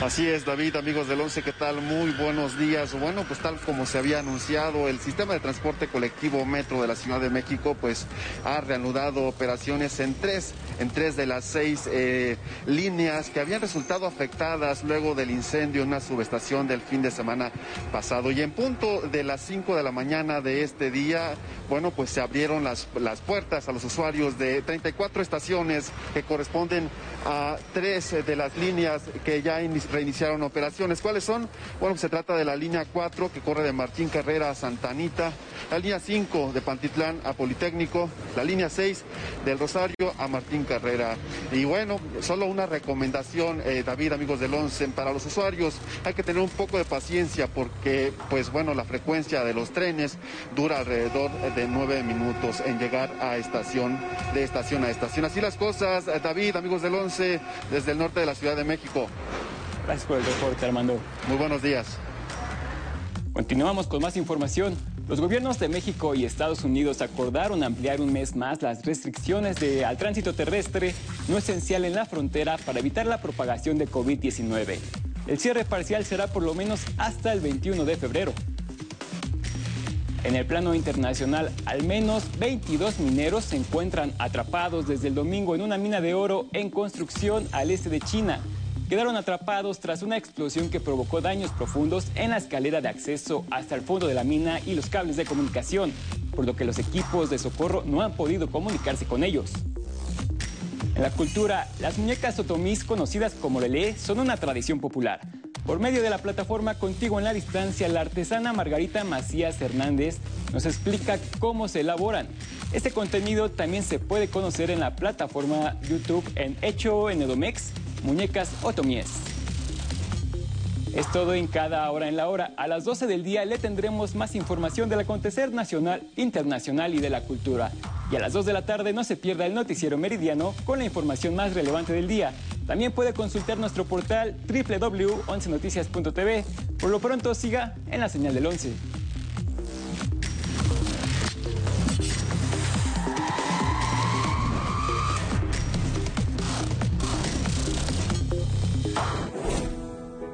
Así es, David, amigos del 11, ¿qué tal? Muy buenos días. Bueno, pues tal como se había anunciado, el sistema de transporte colectivo Metro de la Ciudad de México, pues ha reanudado operaciones en tres, en tres de las seis eh, líneas que habían resultado afectadas luego del incendio en una subestación del fin de semana pasado. Y en punto de las 5 de la mañana de este día, bueno, pues se abrieron las, las puertas a los usuarios de 34 estaciones que corresponden a tres de las líneas que ya reiniciaron operaciones. ¿Cuáles son? Bueno, se trata de la línea 4 que corre de Martín Carrera a Santa Anita, la línea 5 de Pantitlán a Politécnico, la línea 6 del Rosario a Martín Carrera. Y bueno, solo una recomendación, eh, David, amigos del 11, para los usuarios hay que tener un poco de paciencia porque, pues bueno, la frecuencia de los trenes dura alrededor de nueve minutos en llegar a estación, de estación a estación. Así las cosas, David, amigos del 11, desde el norte de la Ciudad de México. Gracias por el reporte, Armando. Muy buenos días. Continuamos con más información. Los gobiernos de México y Estados Unidos acordaron ampliar un mes más las restricciones de, al tránsito terrestre no esencial en la frontera para evitar la propagación de COVID-19. El cierre parcial será por lo menos hasta el 21 de febrero. En el plano internacional, al menos 22 mineros se encuentran atrapados desde el domingo en una mina de oro en construcción al este de China quedaron atrapados tras una explosión que provocó daños profundos en la escalera de acceso hasta el fondo de la mina y los cables de comunicación, por lo que los equipos de socorro no han podido comunicarse con ellos. En la cultura, las muñecas otomís conocidas como Lele son una tradición popular. Por medio de la plataforma Contigo en la Distancia, la artesana Margarita Macías Hernández nos explica cómo se elaboran. Este contenido también se puede conocer en la plataforma YouTube en Hecho en Edomex muñecas otomies. Es todo en cada hora en la hora. A las 12 del día le tendremos más información del acontecer nacional, internacional y de la cultura. Y a las 2 de la tarde no se pierda el noticiero meridiano con la información más relevante del día. También puede consultar nuestro portal www.11noticias.tv. Por lo pronto siga en la señal del 11.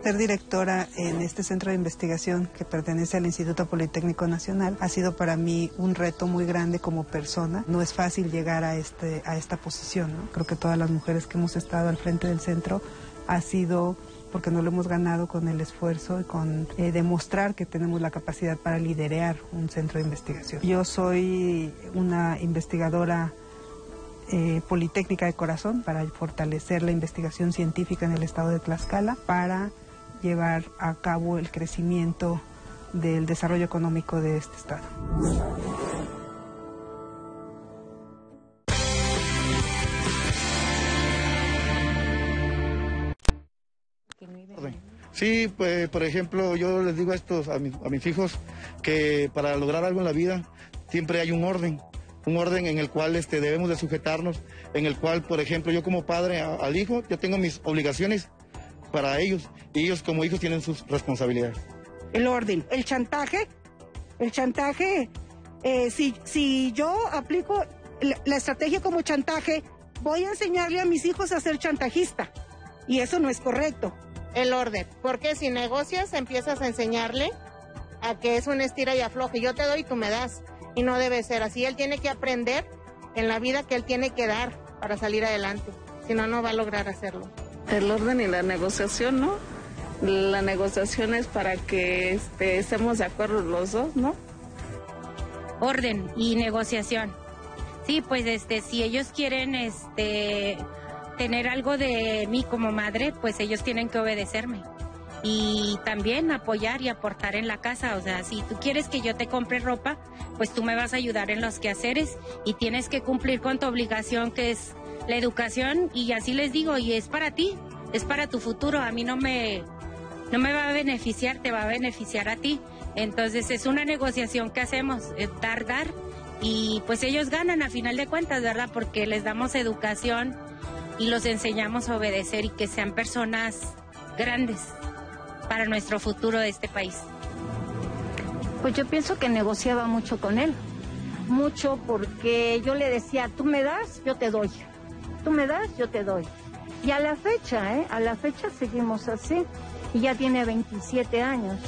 Ser directora en este centro de investigación que pertenece al Instituto Politécnico Nacional ha sido para mí un reto muy grande como persona. No es fácil llegar a, este, a esta posición. Creo que todas las mujeres que hemos estado al frente del centro ha sido porque no lo hemos ganado con el esfuerzo y con eh, demostrar que tenemos la capacidad para liderar un centro de investigación. Yo soy una investigadora eh, Politécnica de Corazón para fortalecer la investigación científica en el estado de Tlaxcala, para llevar a cabo el crecimiento del desarrollo económico de este estado. Sí, pues, por ejemplo, yo les digo a estos, a, mis hijos, que para lograr algo en la vida siempre hay un orden, un orden en el cual este, debemos de sujetarnos, en el cual, por ejemplo, yo como padre al hijo, yo tengo mis obligaciones para ellos. Y ellos como hijos tienen sus responsabilidades. El orden, el chantaje, el chantaje, eh, si, si yo aplico la, estrategia como chantaje, voy a enseñarle a mis hijos a ser chantajista. Y eso no es correcto. El orden, porque si negocias empiezas a enseñarle a que es un estira y afloje, yo te doy y tú me das. Y no debe ser así, él tiene que aprender en la vida que él tiene que dar para salir adelante, si no, no va a lograr hacerlo el orden y la negociación, ¿no? La negociación es para que este, estemos de acuerdo los dos, ¿no? Orden y negociación. Sí, pues este, si ellos quieren este, tener algo de mí como madre, pues ellos tienen que obedecerme. Y también apoyar y aportar en la casa. O sea, si tú quieres que yo te compre ropa, pues tú me vas a ayudar en los quehaceres y tienes que cumplir con tu obligación que es la educación y así les digo, y es para ti, es para tu futuro, a mí no me, no me va a beneficiar, te va a beneficiar a ti. Entonces es una negociación que hacemos, dar, dar, y pues ellos ganan a final de cuentas, ¿verdad? Porque les damos educación y los enseñamos a obedecer y que sean personas grandes para nuestro futuro de este país. Pues yo pienso que negociaba mucho con él, mucho porque yo le decía, tú me das, yo te doy tú me das, yo te doy. Y a la fecha, ¿eh? A la fecha seguimos así. Y ya tiene 27 años.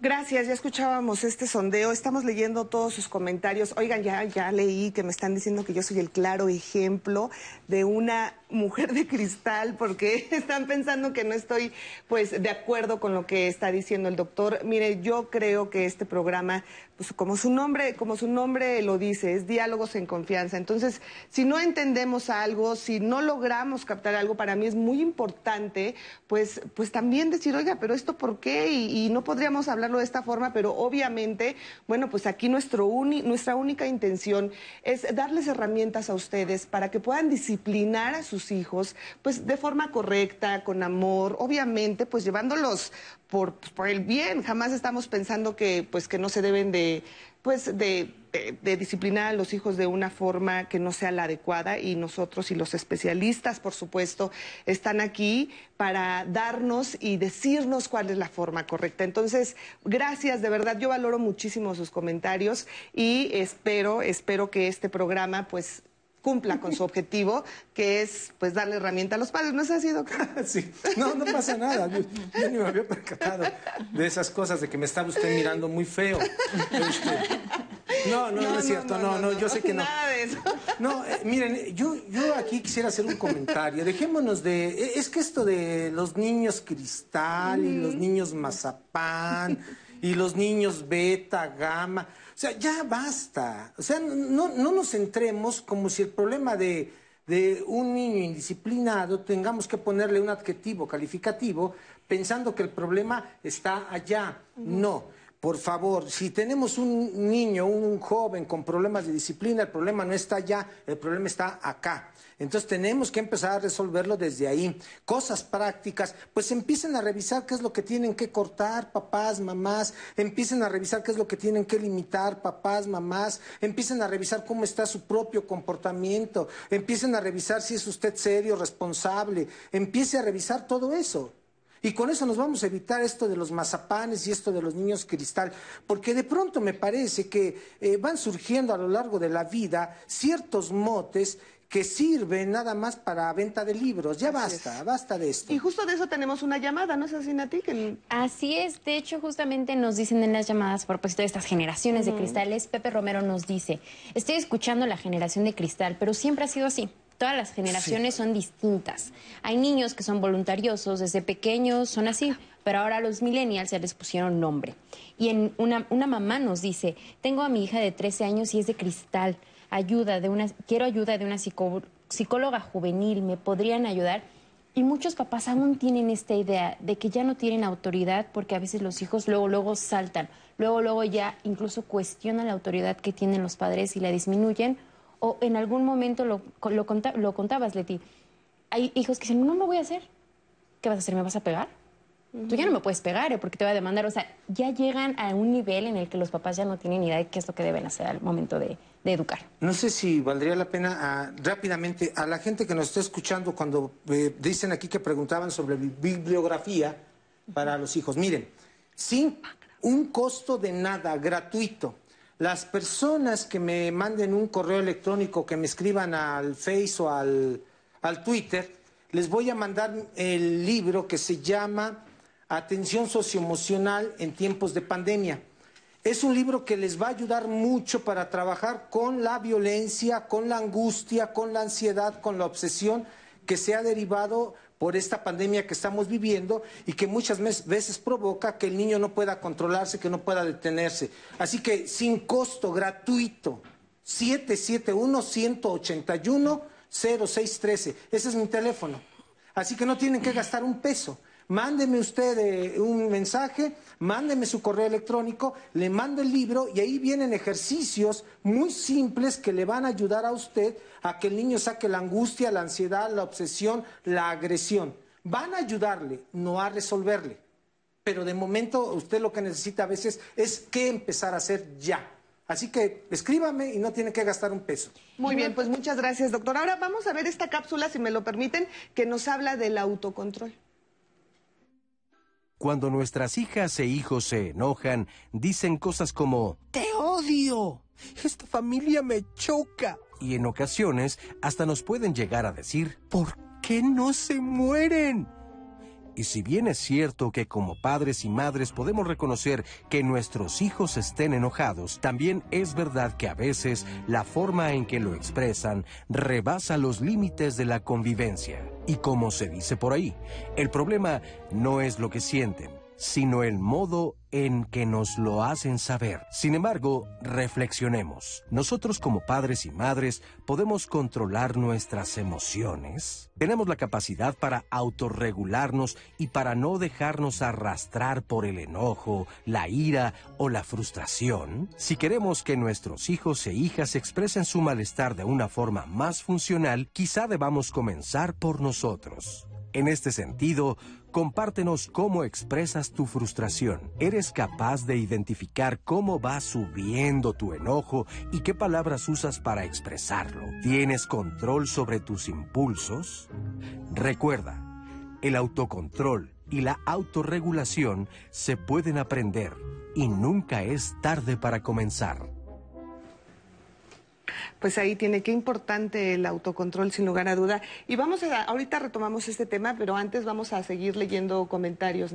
Gracias, ya escuchábamos este sondeo, estamos leyendo todos sus comentarios. Oigan, ya, ya leí que me están diciendo que yo soy el claro ejemplo de una mujer de cristal porque están pensando que no estoy pues de acuerdo con lo que está diciendo el doctor. Mire, yo creo que este programa pues como su nombre, como su nombre lo dice, es diálogos en confianza. Entonces, si no entendemos algo, si no logramos captar algo, para mí es muy importante, pues, pues también decir, oiga, pero esto por qué? Y, no podríamos hablarlo de esta forma, pero obviamente, bueno, pues aquí nuestro nuestra única intención es darles herramientas a ustedes para que puedan disciplinar a sus hijos, pues de forma correcta, con amor, obviamente, pues llevándolos por, pues, por el bien. Jamás estamos pensando que, pues, que no se deben de, pues, de, de, disciplinar a los hijos de una forma que no sea la adecuada y nosotros y los especialistas, por supuesto, están aquí para darnos y decirnos cuál es la forma correcta. Entonces, gracias, de verdad, yo valoro muchísimo sus comentarios y espero, espero que este programa, pues, cumpla con su objetivo, que es pues darle herramienta a los padres. ¿No es así, doctor? sí, no, no pasa nada. Yo, ni me había percatado de esas cosas, de que me estaba usted mirando muy feo. Este, no, no, no, es cierto, no, no, yo sé que no. Nada de eso. No, eh, miren, yo, yo aquí quisiera hacer un comentario. Dejémonos de. Eh, es que esto de los niños cristal y los niños mazapán y los niños beta, gamma. O sea, ya basta. O sea, no, no nos centremos como si el problema de, un niño indisciplinado tengamos que ponerle un adjetivo calificativo pensando que el problema está allá. No. Por favor, si tenemos un niño, un joven con problemas de disciplina, el problema no está allá, el problema está acá. Entonces tenemos que empezar a resolverlo desde ahí. Cosas prácticas, pues empiecen a revisar qué es lo que tienen que cortar papás, mamás, empiecen a revisar qué es lo que tienen que limitar papás, mamás, empiecen a revisar cómo está su propio comportamiento, empiecen a revisar si es usted serio, responsable, empiece a revisar todo eso. Y con eso nos vamos a evitar esto de los mazapanes y esto de los niños cristal, porque de pronto me parece que eh, van surgiendo a lo largo de la vida ciertos motes que sirve nada más para venta de libros. Ya basta, basta de esto. Y justo de eso tenemos una llamada, ¿no es así, Nati? Que... Así es, de hecho justamente nos dicen en las llamadas a propósito de estas generaciones de cristales, Pepe Romero nos dice, estoy escuchando la generación de cristal, pero siempre ha sido así. Todas las generaciones son distintas. Hay niños que son voluntariosos, desde pequeños son así, pero ahora los millennials ya les pusieron nombre. Y en una, una mamá nos dice, tengo a mi hija de 13 años y es de cristal ayuda de una, quiero ayuda de una psicóloga juvenil, me podrían ayudar. Y muchos papás aún tienen esta idea de que ya no tienen autoridad porque a veces los hijos luego, luego saltan, luego, luego ya incluso cuestionan la autoridad que tienen los padres y la disminuyen. O en algún momento lo, lo, lo contabas, Leti, hay hijos que dicen, no lo voy a hacer. ¿Qué vas a hacer? ¿Me vas a pegar? Tú ya no me puedes pegar ¿eh? porque te voy a demandar. O sea, ya llegan a un nivel en el que los papás ya no tienen idea de qué es lo que deben hacer al momento de, educar. No sé si valdría la pena ah, rápidamente a la gente que nos está escuchando cuando eh, dicen aquí que preguntaban sobre bibliografía para los hijos. Miren, sin un costo de nada, gratuito. Las personas que me manden un correo electrónico, que me escriban al Face o al, al Twitter, les voy a mandar el libro que se llama Atención socioemocional en tiempos de pandemia. Es un libro que les va a ayudar mucho para trabajar con la violencia, con la angustia, con la ansiedad, con la obsesión que se ha derivado por esta pandemia que estamos viviendo y que muchas veces provoca que el niño no pueda controlarse, que no pueda detenerse. Así que sin costo, gratuito, 771-181-0613. Ese es mi teléfono. Así que no tienen que gastar un peso. Mándeme usted eh, un mensaje, mándeme su correo electrónico, le mando el libro y ahí vienen ejercicios muy simples que le van a ayudar a usted a que el niño saque la angustia, la ansiedad, la obsesión, la agresión. Van a ayudarle, no a resolverle. Pero de momento usted lo que necesita a veces es qué empezar a hacer ya. Así que escríbame y no tiene que gastar un peso. Muy bien, pues muchas gracias, doctor. Ahora vamos a ver esta cápsula, si me lo permiten, que nos habla del autocontrol. Cuando nuestras hijas e hijos se enojan, dicen cosas como ¡Te odio! Esta familia me choca. Y en ocasiones hasta nos pueden llegar a decir ¿Por qué no se mueren? Y si bien es cierto que como padres y madres podemos reconocer que nuestros hijos estén enojados, también es verdad que a veces la forma en que lo expresan rebasa los límites de la convivencia. Y como se dice por ahí, el problema no es lo que sienten, sino el modo en que nos lo hacen saber. Sin embargo, reflexionemos. Nosotros como padres y madres podemos controlar nuestras emociones. Tenemos la capacidad para autorregularnos y para no dejarnos arrastrar por el enojo, la ira o la frustración. Si queremos que nuestros hijos e hijas expresen su malestar de una forma más funcional, quizá debamos comenzar por nosotros. En este sentido, compártenos cómo expresas tu frustración. ¿Eres capaz de identificar cómo va subiendo tu enojo y qué palabras usas para expresarlo? ¿Tienes control sobre tus impulsos? Recuerda, el autocontrol y la autorregulación se pueden aprender y nunca es tarde para comenzar. Pues ahí tiene qué importante el autocontrol, sin lugar a duda. Y vamos a, ahorita retomamos este tema, pero antes vamos a seguir leyendo comentarios.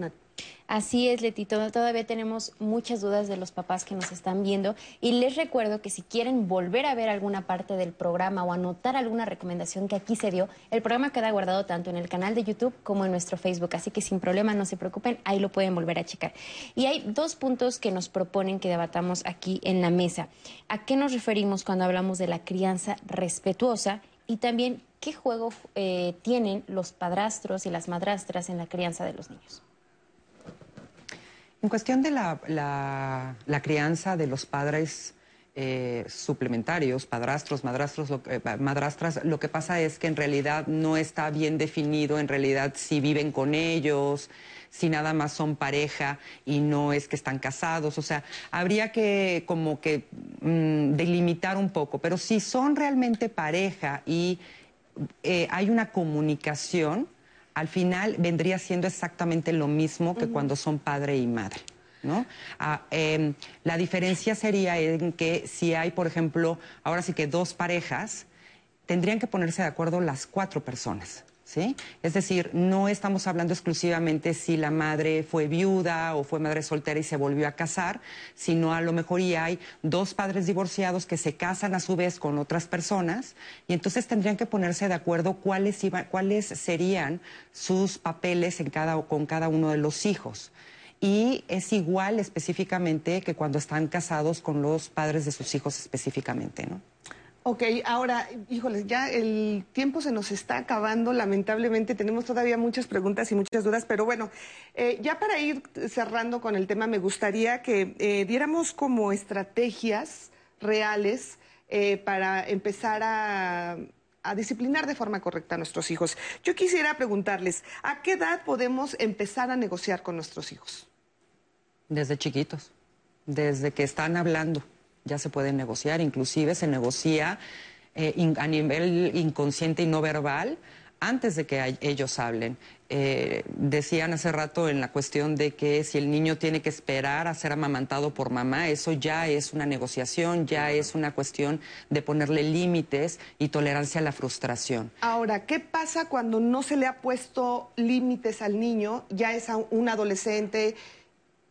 Así es, Letito. Todavía tenemos muchas dudas de los papás que nos están viendo y les recuerdo que si quieren volver a ver alguna parte del programa o anotar alguna recomendación que aquí se dio, el programa queda guardado tanto en el canal de YouTube como en nuestro Facebook, así que sin problema no se preocupen, ahí lo pueden volver a checar. Y hay dos puntos que nos proponen que debatamos aquí en la mesa. ¿A qué nos referimos cuando hablamos de la crianza respetuosa? Y también, ¿qué juego eh, tienen los padrastros y las madrastras en la crianza de los niños? En cuestión de la, la, crianza de los padres eh, suplementarios, padrastros, madrastros, lo, eh, madrastras, lo que pasa es que en realidad no está bien definido, en realidad si viven con ellos, si nada más son pareja y no es que están casados, o sea, habría que como que mm, delimitar un poco, pero si son realmente pareja y eh, hay una comunicación, al final vendría siendo exactamente lo mismo que cuando son padre y madre. ¿No? Ah, em, la diferencia sería en que si hay, por ejemplo, ahora sí que dos parejas, tendrían que ponerse de acuerdo las cuatro personas. Es decir, no estamos hablando exclusivamente si la madre fue viuda o fue madre soltera y se volvió a casar, sino a lo mejor y hay dos padres divorciados que se casan a su vez con otras personas y entonces tendrían que ponerse de acuerdo cuáles, cuáles serían sus papeles en cada, con cada uno de los hijos y es igual específicamente que cuando están casados con los padres de sus hijos específicamente, ¿no? Ok, ahora, híjoles, ya el tiempo se nos está acabando, lamentablemente tenemos todavía muchas preguntas y muchas dudas, pero bueno, eh, ya para ir cerrando con el tema, me gustaría que eh, diéramos como estrategias reales eh, para empezar a, a disciplinar de forma correcta a nuestros hijos. Yo quisiera preguntarles, ¿a qué edad podemos empezar a negociar con nuestros hijos? Desde chiquitos, desde que están hablando ya se puede negociar, inclusive se negocia eh, a nivel inconsciente y no verbal antes de que ellos hablen. Eh, decían hace rato en la cuestión de que si el niño tiene que esperar a ser amamantado por mamá, eso ya es una negociación, ya es una cuestión de ponerle límites y tolerancia a la frustración. Ahora, ¿qué pasa cuando no se le ha puesto límites al niño? Ya es un adolescente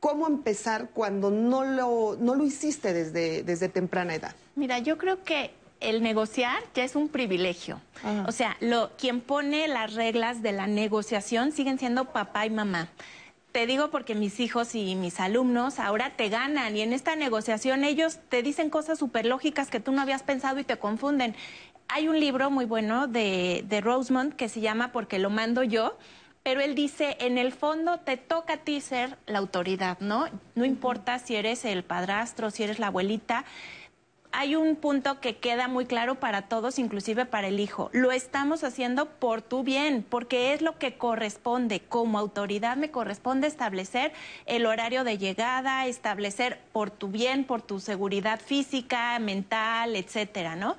cómo empezar cuando no lo, no lo hiciste desde, desde temprana edad? Mira, yo creo que el negociar ya es un privilegio. O sea, lo, quien pone las reglas de la negociación siguen siendo papá y mamá. Te digo porque mis hijos y mis alumnos ahora te ganan y en esta negociación ellos te dicen cosas súper lógicas que tú no habías pensado y te confunden. Hay un libro muy bueno de, de Rosemont que se llama Porque lo mando yo pero él dice, en el fondo te toca a ti ser la autoridad, ¿no? No importa si eres el padrastro, si eres la abuelita. Hay un punto que queda muy claro para todos, inclusive para el hijo. Lo estamos haciendo por tu bien, porque es lo que corresponde. Como autoridad me corresponde establecer el horario de llegada, establecer por tu bien, por tu seguridad física, mental, etcétera, ¿no?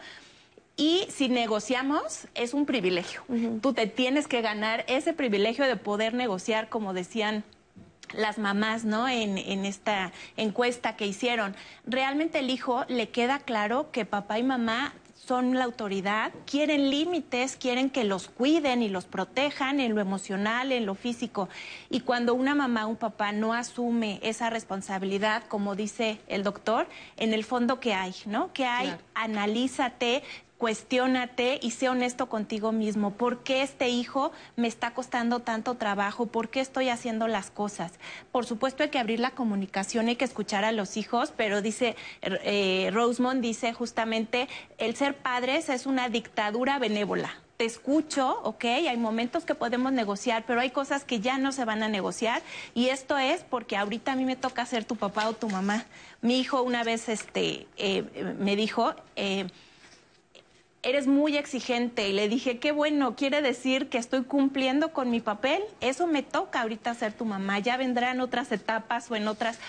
Y si negociamos, es un privilegio. Tú te tienes que ganar ese privilegio de poder negociar, como decían las mamás, ¿no? En, en, esta encuesta que hicieron. Realmente el hijo le queda claro que papá y mamá son la autoridad, quieren límites, quieren que los cuiden y los protejan en lo emocional, en lo físico. Y cuando una mamá o un papá no asume esa responsabilidad, como dice el doctor, en el fondo, ¿qué hay? ¿No? ¿Qué hay? Analízate, cuestiónate y sé honesto contigo mismo. ¿Por qué este hijo me está costando tanto trabajo? ¿Por qué estoy haciendo las cosas? Por supuesto hay que abrir la comunicación, hay que escuchar a los hijos, pero dice, eh, Rosemond dice justamente, el ser padres es una dictadura benévola te escucho, ok, hay momentos que podemos negociar, pero hay cosas que ya no se van a negociar y esto es porque ahorita a mí me toca ser tu papá o tu mamá. Mi hijo una vez este, eh, me dijo, eh, eres muy exigente y le dije, qué bueno, quiere decir que estoy cumpliendo con mi papel, eso me toca ahorita ser tu mamá, ya vendrán otras etapas o en otras,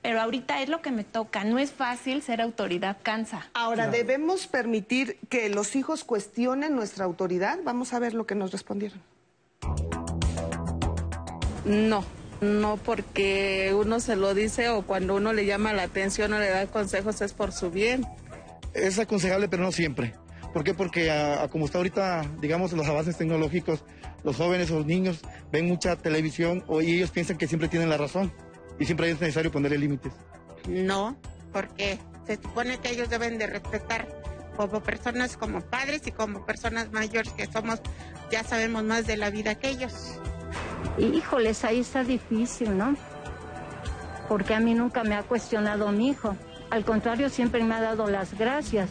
pero ahorita es lo que me toca, no es fácil ser autoridad, cansa. Ahora, ¿debemos permitir que los hijos cuestionen nuestra autoridad? Vamos a ver lo que nos respondieron. No, no porque uno se lo dice o cuando uno le llama la atención o le da consejos es por su bien. Es aconsejable, pero no siempre. ¿Por qué? Porque como está ahorita, digamos, los avances tecnológicos, los jóvenes o los niños ven mucha televisión y ellos piensan que siempre tienen la razón y siempre es necesario ponerle límites. No, porque se supone que ellos deben de respetar como personas, como padres y como personas mayores que somos, ya sabemos más de la vida que ellos. Híjoles, ahí está difícil, ¿no? Porque a mí nunca me ha cuestionado mi hijo. Al contrario, siempre me ha dado las gracias.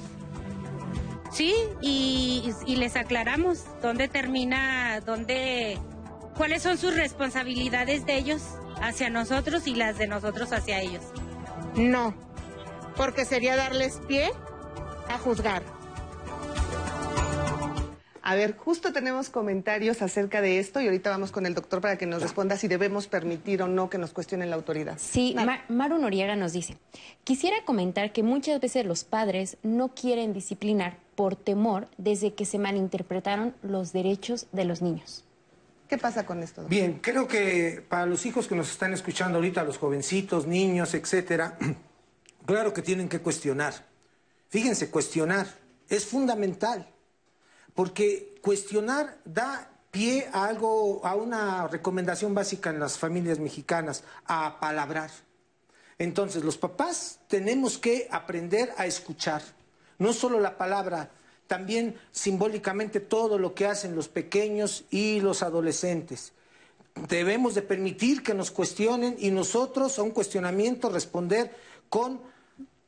Sí, y, les aclaramos dónde termina, dónde, cuáles son sus responsabilidades de ellos hacia nosotros y las de nosotros hacia ellos. No, porque sería darles pie a juzgar. A ver, justo tenemos comentarios acerca de esto y ahorita vamos con el doctor para que nos responda si debemos permitir o no que nos cuestionen la autoridad. Sí, Maru Noriega nos dice, quisiera comentar que muchas veces los padres no quieren disciplinar por temor desde que se malinterpretaron los derechos de los niños. ¿Qué pasa con esto? Bien, creo que para los hijos que nos están escuchando ahorita, los jovencitos, niños, etcétera, claro que tienen que cuestionar. Fíjense, cuestionar es fundamental. Porque cuestionar da pie a algo, a una recomendación básica en las familias mexicanas, a palabrar. Entonces, los papás tenemos que aprender a escuchar, no solo la palabra, también simbólicamente todo lo que hacen los pequeños y los adolescentes. Debemos de permitir que nos cuestionen y nosotros a un cuestionamiento responder con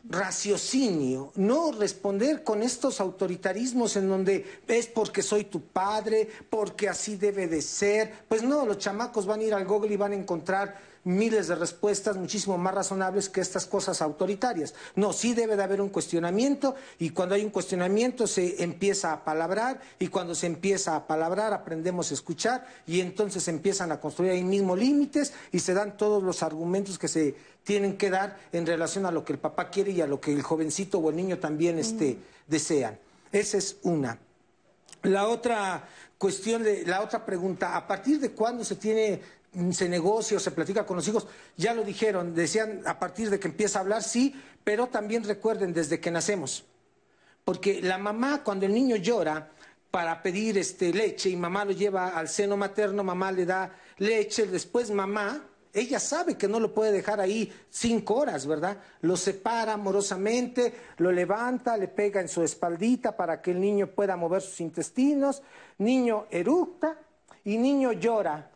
raciocinio, no responder con estos autoritarismos en donde es porque soy tu padre, porque así debe de ser. Pues no, los chamacos van a ir al Google y van a encontrar miles de respuestas muchísimo más razonables que estas cosas autoritarias. No, sí debe de haber un cuestionamiento y cuando hay un cuestionamiento se empieza a palabrar y cuando se empieza a palabrar aprendemos a escuchar y entonces empiezan a construir ahí mismo límites y se dan todos los argumentos que se tienen que dar en relación a lo que el papá quiere y a lo que el jovencito o el niño también este, desean. Esa es una. La otra cuestión, de, la otra pregunta, ¿a partir de cuándo se tiene se negocia o se platica con los hijos, ya lo dijeron, decían a partir de que empieza a hablar, sí, pero también recuerden desde que nacemos. Porque la mamá, cuando el niño llora para pedir este, leche y mamá lo lleva al seno materno, mamá le da leche, después mamá, ella sabe que no lo puede dejar ahí cinco horas, ¿verdad? Lo separa amorosamente, lo levanta, le pega en su espaldita para que el niño pueda mover sus intestinos, niño eructa y niño llora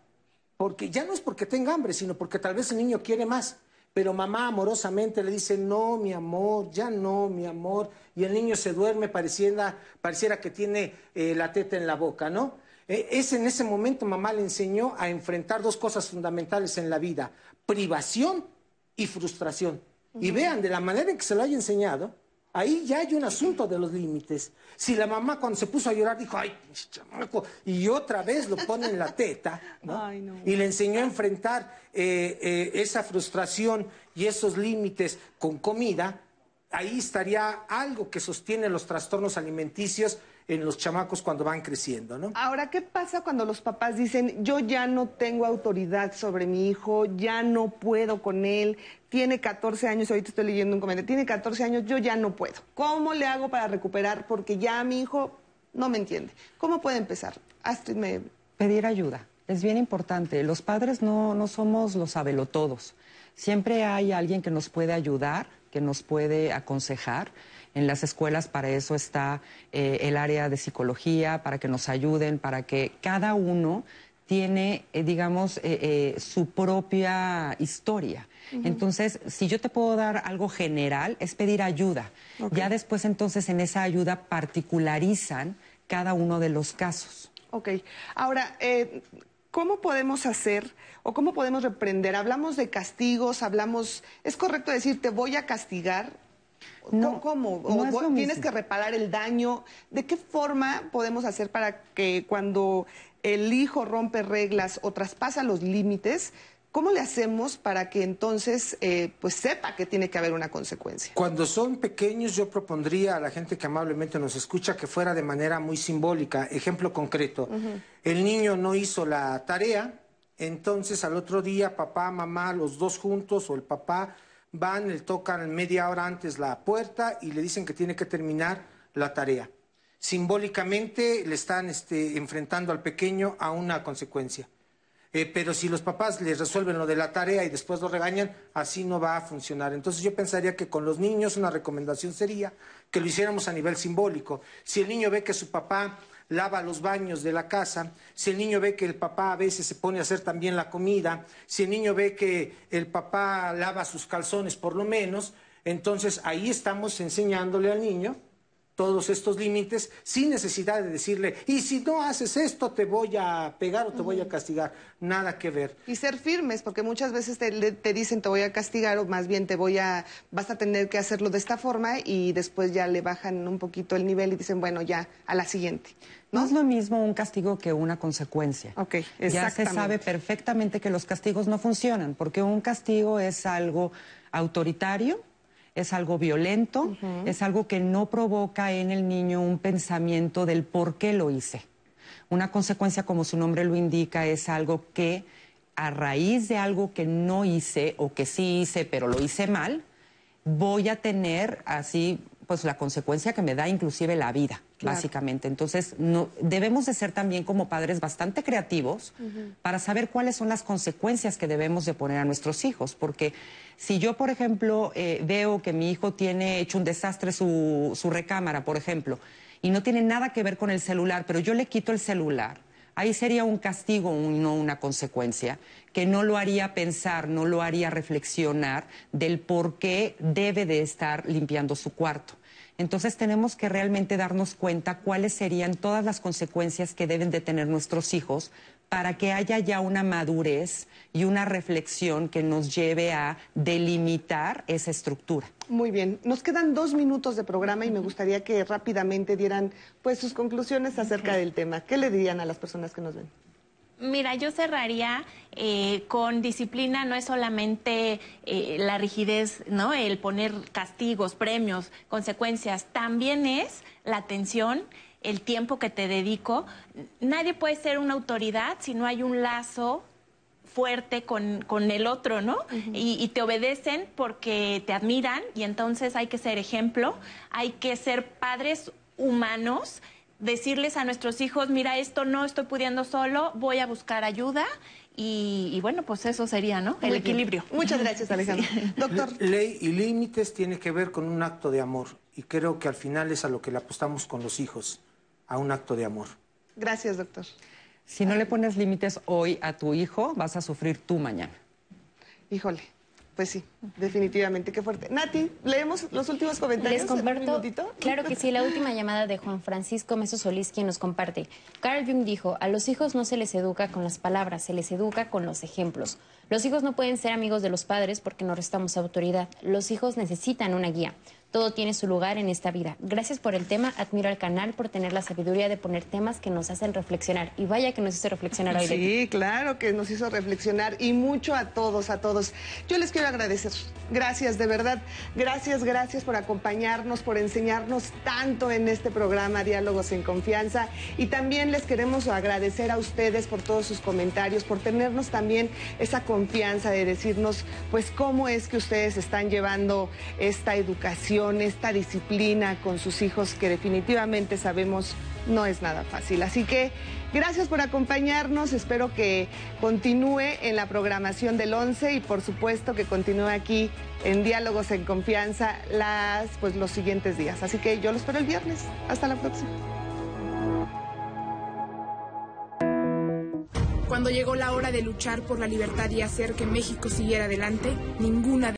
porque ya no es porque tenga hambre, sino porque tal vez el niño quiere más. Pero mamá amorosamente le dice, no, mi amor, ya no, mi amor. Y el niño se duerme, pareciera, pareciera que tiene eh, la teta en la boca, ¿no? E, es en ese momento mamá le enseñó a enfrentar dos cosas fundamentales en la vida, privación y frustración. Y vean, de la manera en que se lo haya enseñado, Ahí ya hay un asunto de los límites. Si la mamá cuando se puso a llorar dijo, ay, chamaco, y otra vez lo pone en la teta, y le enseñó a enfrentar eh, eh, esa frustración y esos límites con comida, ahí estaría algo que sostiene los trastornos alimenticios en los chamacos cuando van creciendo, ¿no? Ahora, ¿qué pasa cuando los papás dicen, yo ya no tengo autoridad sobre mi hijo, ya no puedo con él, tiene 14 años, ahorita estoy leyendo un comentario, tiene 14 años, yo ya no puedo. ¿Cómo le hago para recuperar? Porque ya mi hijo no me entiende. ¿Cómo puede empezar? Astrid, me... Pedir ayuda. Es bien importante. Los padres no, no somos los sabelotodos. Siempre hay alguien que nos puede ayudar, que nos puede aconsejar. En las escuelas para eso está eh, el área de psicología, para que nos ayuden, para que cada uno tiene, eh, digamos, eh, su propia historia. Entonces, si yo te puedo dar algo general, es pedir ayuda. Ya después, entonces, en esa ayuda particularizan cada uno de los casos. Ok. Ahora, ¿cómo podemos hacer o cómo podemos reprender? Hablamos de castigos, hablamos... ¿Es correcto decir te voy a castigar? No, ¿Cómo? ¿O tienes que reparar el daño? ¿De qué forma podemos hacer para que cuando el hijo rompe reglas o traspasa los límites, ¿Cómo le hacemos para que entonces eh, pues sepa que tiene que haber una consecuencia? Cuando son pequeños yo propondría a la gente que amablemente nos escucha que fuera de manera muy simbólica. Ejemplo concreto, el niño no hizo la tarea, entonces al otro día papá, mamá, los dos juntos o el papá van, le tocan media hora antes la puerta y le dicen que tiene que terminar la tarea. Simbólicamente le están este, enfrentando al pequeño a una consecuencia. Eh, pero si los papás les resuelven lo de la tarea y después lo regañan, así no va a funcionar. Entonces yo pensaría que con los niños una recomendación sería que lo hiciéramos a nivel simbólico. Si el niño ve que su papá lava los baños de la casa, si el niño ve que el papá a veces se pone a hacer también la comida, si el niño ve que el papá lava sus calzones por lo menos, entonces ahí estamos enseñándole al niño todos estos límites sin necesidad de decirle, y si no haces esto te voy a pegar o te voy a castigar. Nada que ver. Y ser firmes, porque muchas veces te, te, dicen te voy a castigar o más bien te voy a, vas a tener que hacerlo de esta forma y después ya le bajan un poquito el nivel y dicen, bueno, ya, a la siguiente. No, es lo mismo un castigo que una consecuencia. Ok, Ya se sabe perfectamente que los castigos no funcionan, porque un castigo es algo autoritario, es algo violento, es algo que no provoca en el niño un pensamiento del por qué lo hice. Una consecuencia, como su nombre lo indica, es algo que a raíz de algo que no hice o que sí hice, pero lo hice mal, voy a tener así pues la consecuencia que me da inclusive la vida, básicamente. Entonces, no, debemos de ser también como padres bastante creativos para saber cuáles son las consecuencias que debemos de poner a nuestros hijos, porque si yo, por ejemplo, eh, veo que mi hijo tiene hecho un desastre su, su recámara, por ejemplo, y no tiene nada que ver con el celular, pero yo le quito el celular, ahí sería un castigo, no una consecuencia, que no lo haría pensar, no lo haría reflexionar del por qué debe de estar limpiando su cuarto. Entonces tenemos que realmente darnos cuenta cuáles serían todas las consecuencias que deben de tener nuestros hijos para que haya ya una madurez y una reflexión que nos lleve a delimitar esa estructura. Muy bien, nos quedan dos minutos de programa y me gustaría que rápidamente dieran pues sus conclusiones acerca del tema. ¿Qué le dirían a las personas que nos ven? Mira, yo cerraría eh, con disciplina, no es solamente eh, la rigidez, ¿no? El poner castigos, premios, consecuencias, también es la atención, el tiempo que te dedico. Nadie puede ser una autoridad si no hay un lazo fuerte con, con el otro, ¿no? y, y, te obedecen porque te admiran y entonces hay que ser ejemplo, hay que ser padres humanos decirles a nuestros hijos, mira, esto no estoy pudiendo solo, voy a buscar ayuda. Y, bueno, pues eso sería, ¿no? El equilibrio. Muchas gracias, Alejandro. Doctor. Ley y límites tiene que ver con un acto de amor. Y creo que al final es a lo que le apostamos con los hijos, a un acto de amor. Gracias, doctor. Si no le pones límites hoy a tu hijo, vas a sufrir tú mañana. Híjole. Pues sí, definitivamente, qué fuerte. Nati, leemos los últimos comentarios. Les comparto. Claro que sí, la última llamada de Juan Francisco Meso Solís, quien nos comparte. Carl Jung dijo: A los hijos no se les educa con las palabras, se les educa con los ejemplos. Los hijos no pueden ser amigos de los padres porque no restamos autoridad. Los hijos necesitan una guía. Todo tiene su lugar en esta vida. Gracias por el tema, admiro al canal por tener la sabiduría de poner temas que nos hacen reflexionar. Y vaya que nos hizo reflexionar hoy. Sí, claro que nos hizo reflexionar y mucho a todos, a todos. Yo les quiero agradecer. Gracias, de verdad. Gracias, gracias por acompañarnos, por enseñarnos tanto en este programa Diálogos en Confianza. Y también les queremos agradecer a ustedes por todos sus comentarios, por tenernos también esa confianza de decirnos, pues, cómo es que ustedes están llevando esta educación esta disciplina con sus hijos que definitivamente sabemos no es nada fácil. Así que gracias por acompañarnos, espero que continúe en la programación del 11 y por supuesto que continúe aquí en Diálogos en Confianza las, pues, los siguientes días. Así que yo lo espero el viernes. Hasta la próxima. Cuando llegó la hora de luchar por la libertad y hacer que México siguiera adelante, ninguna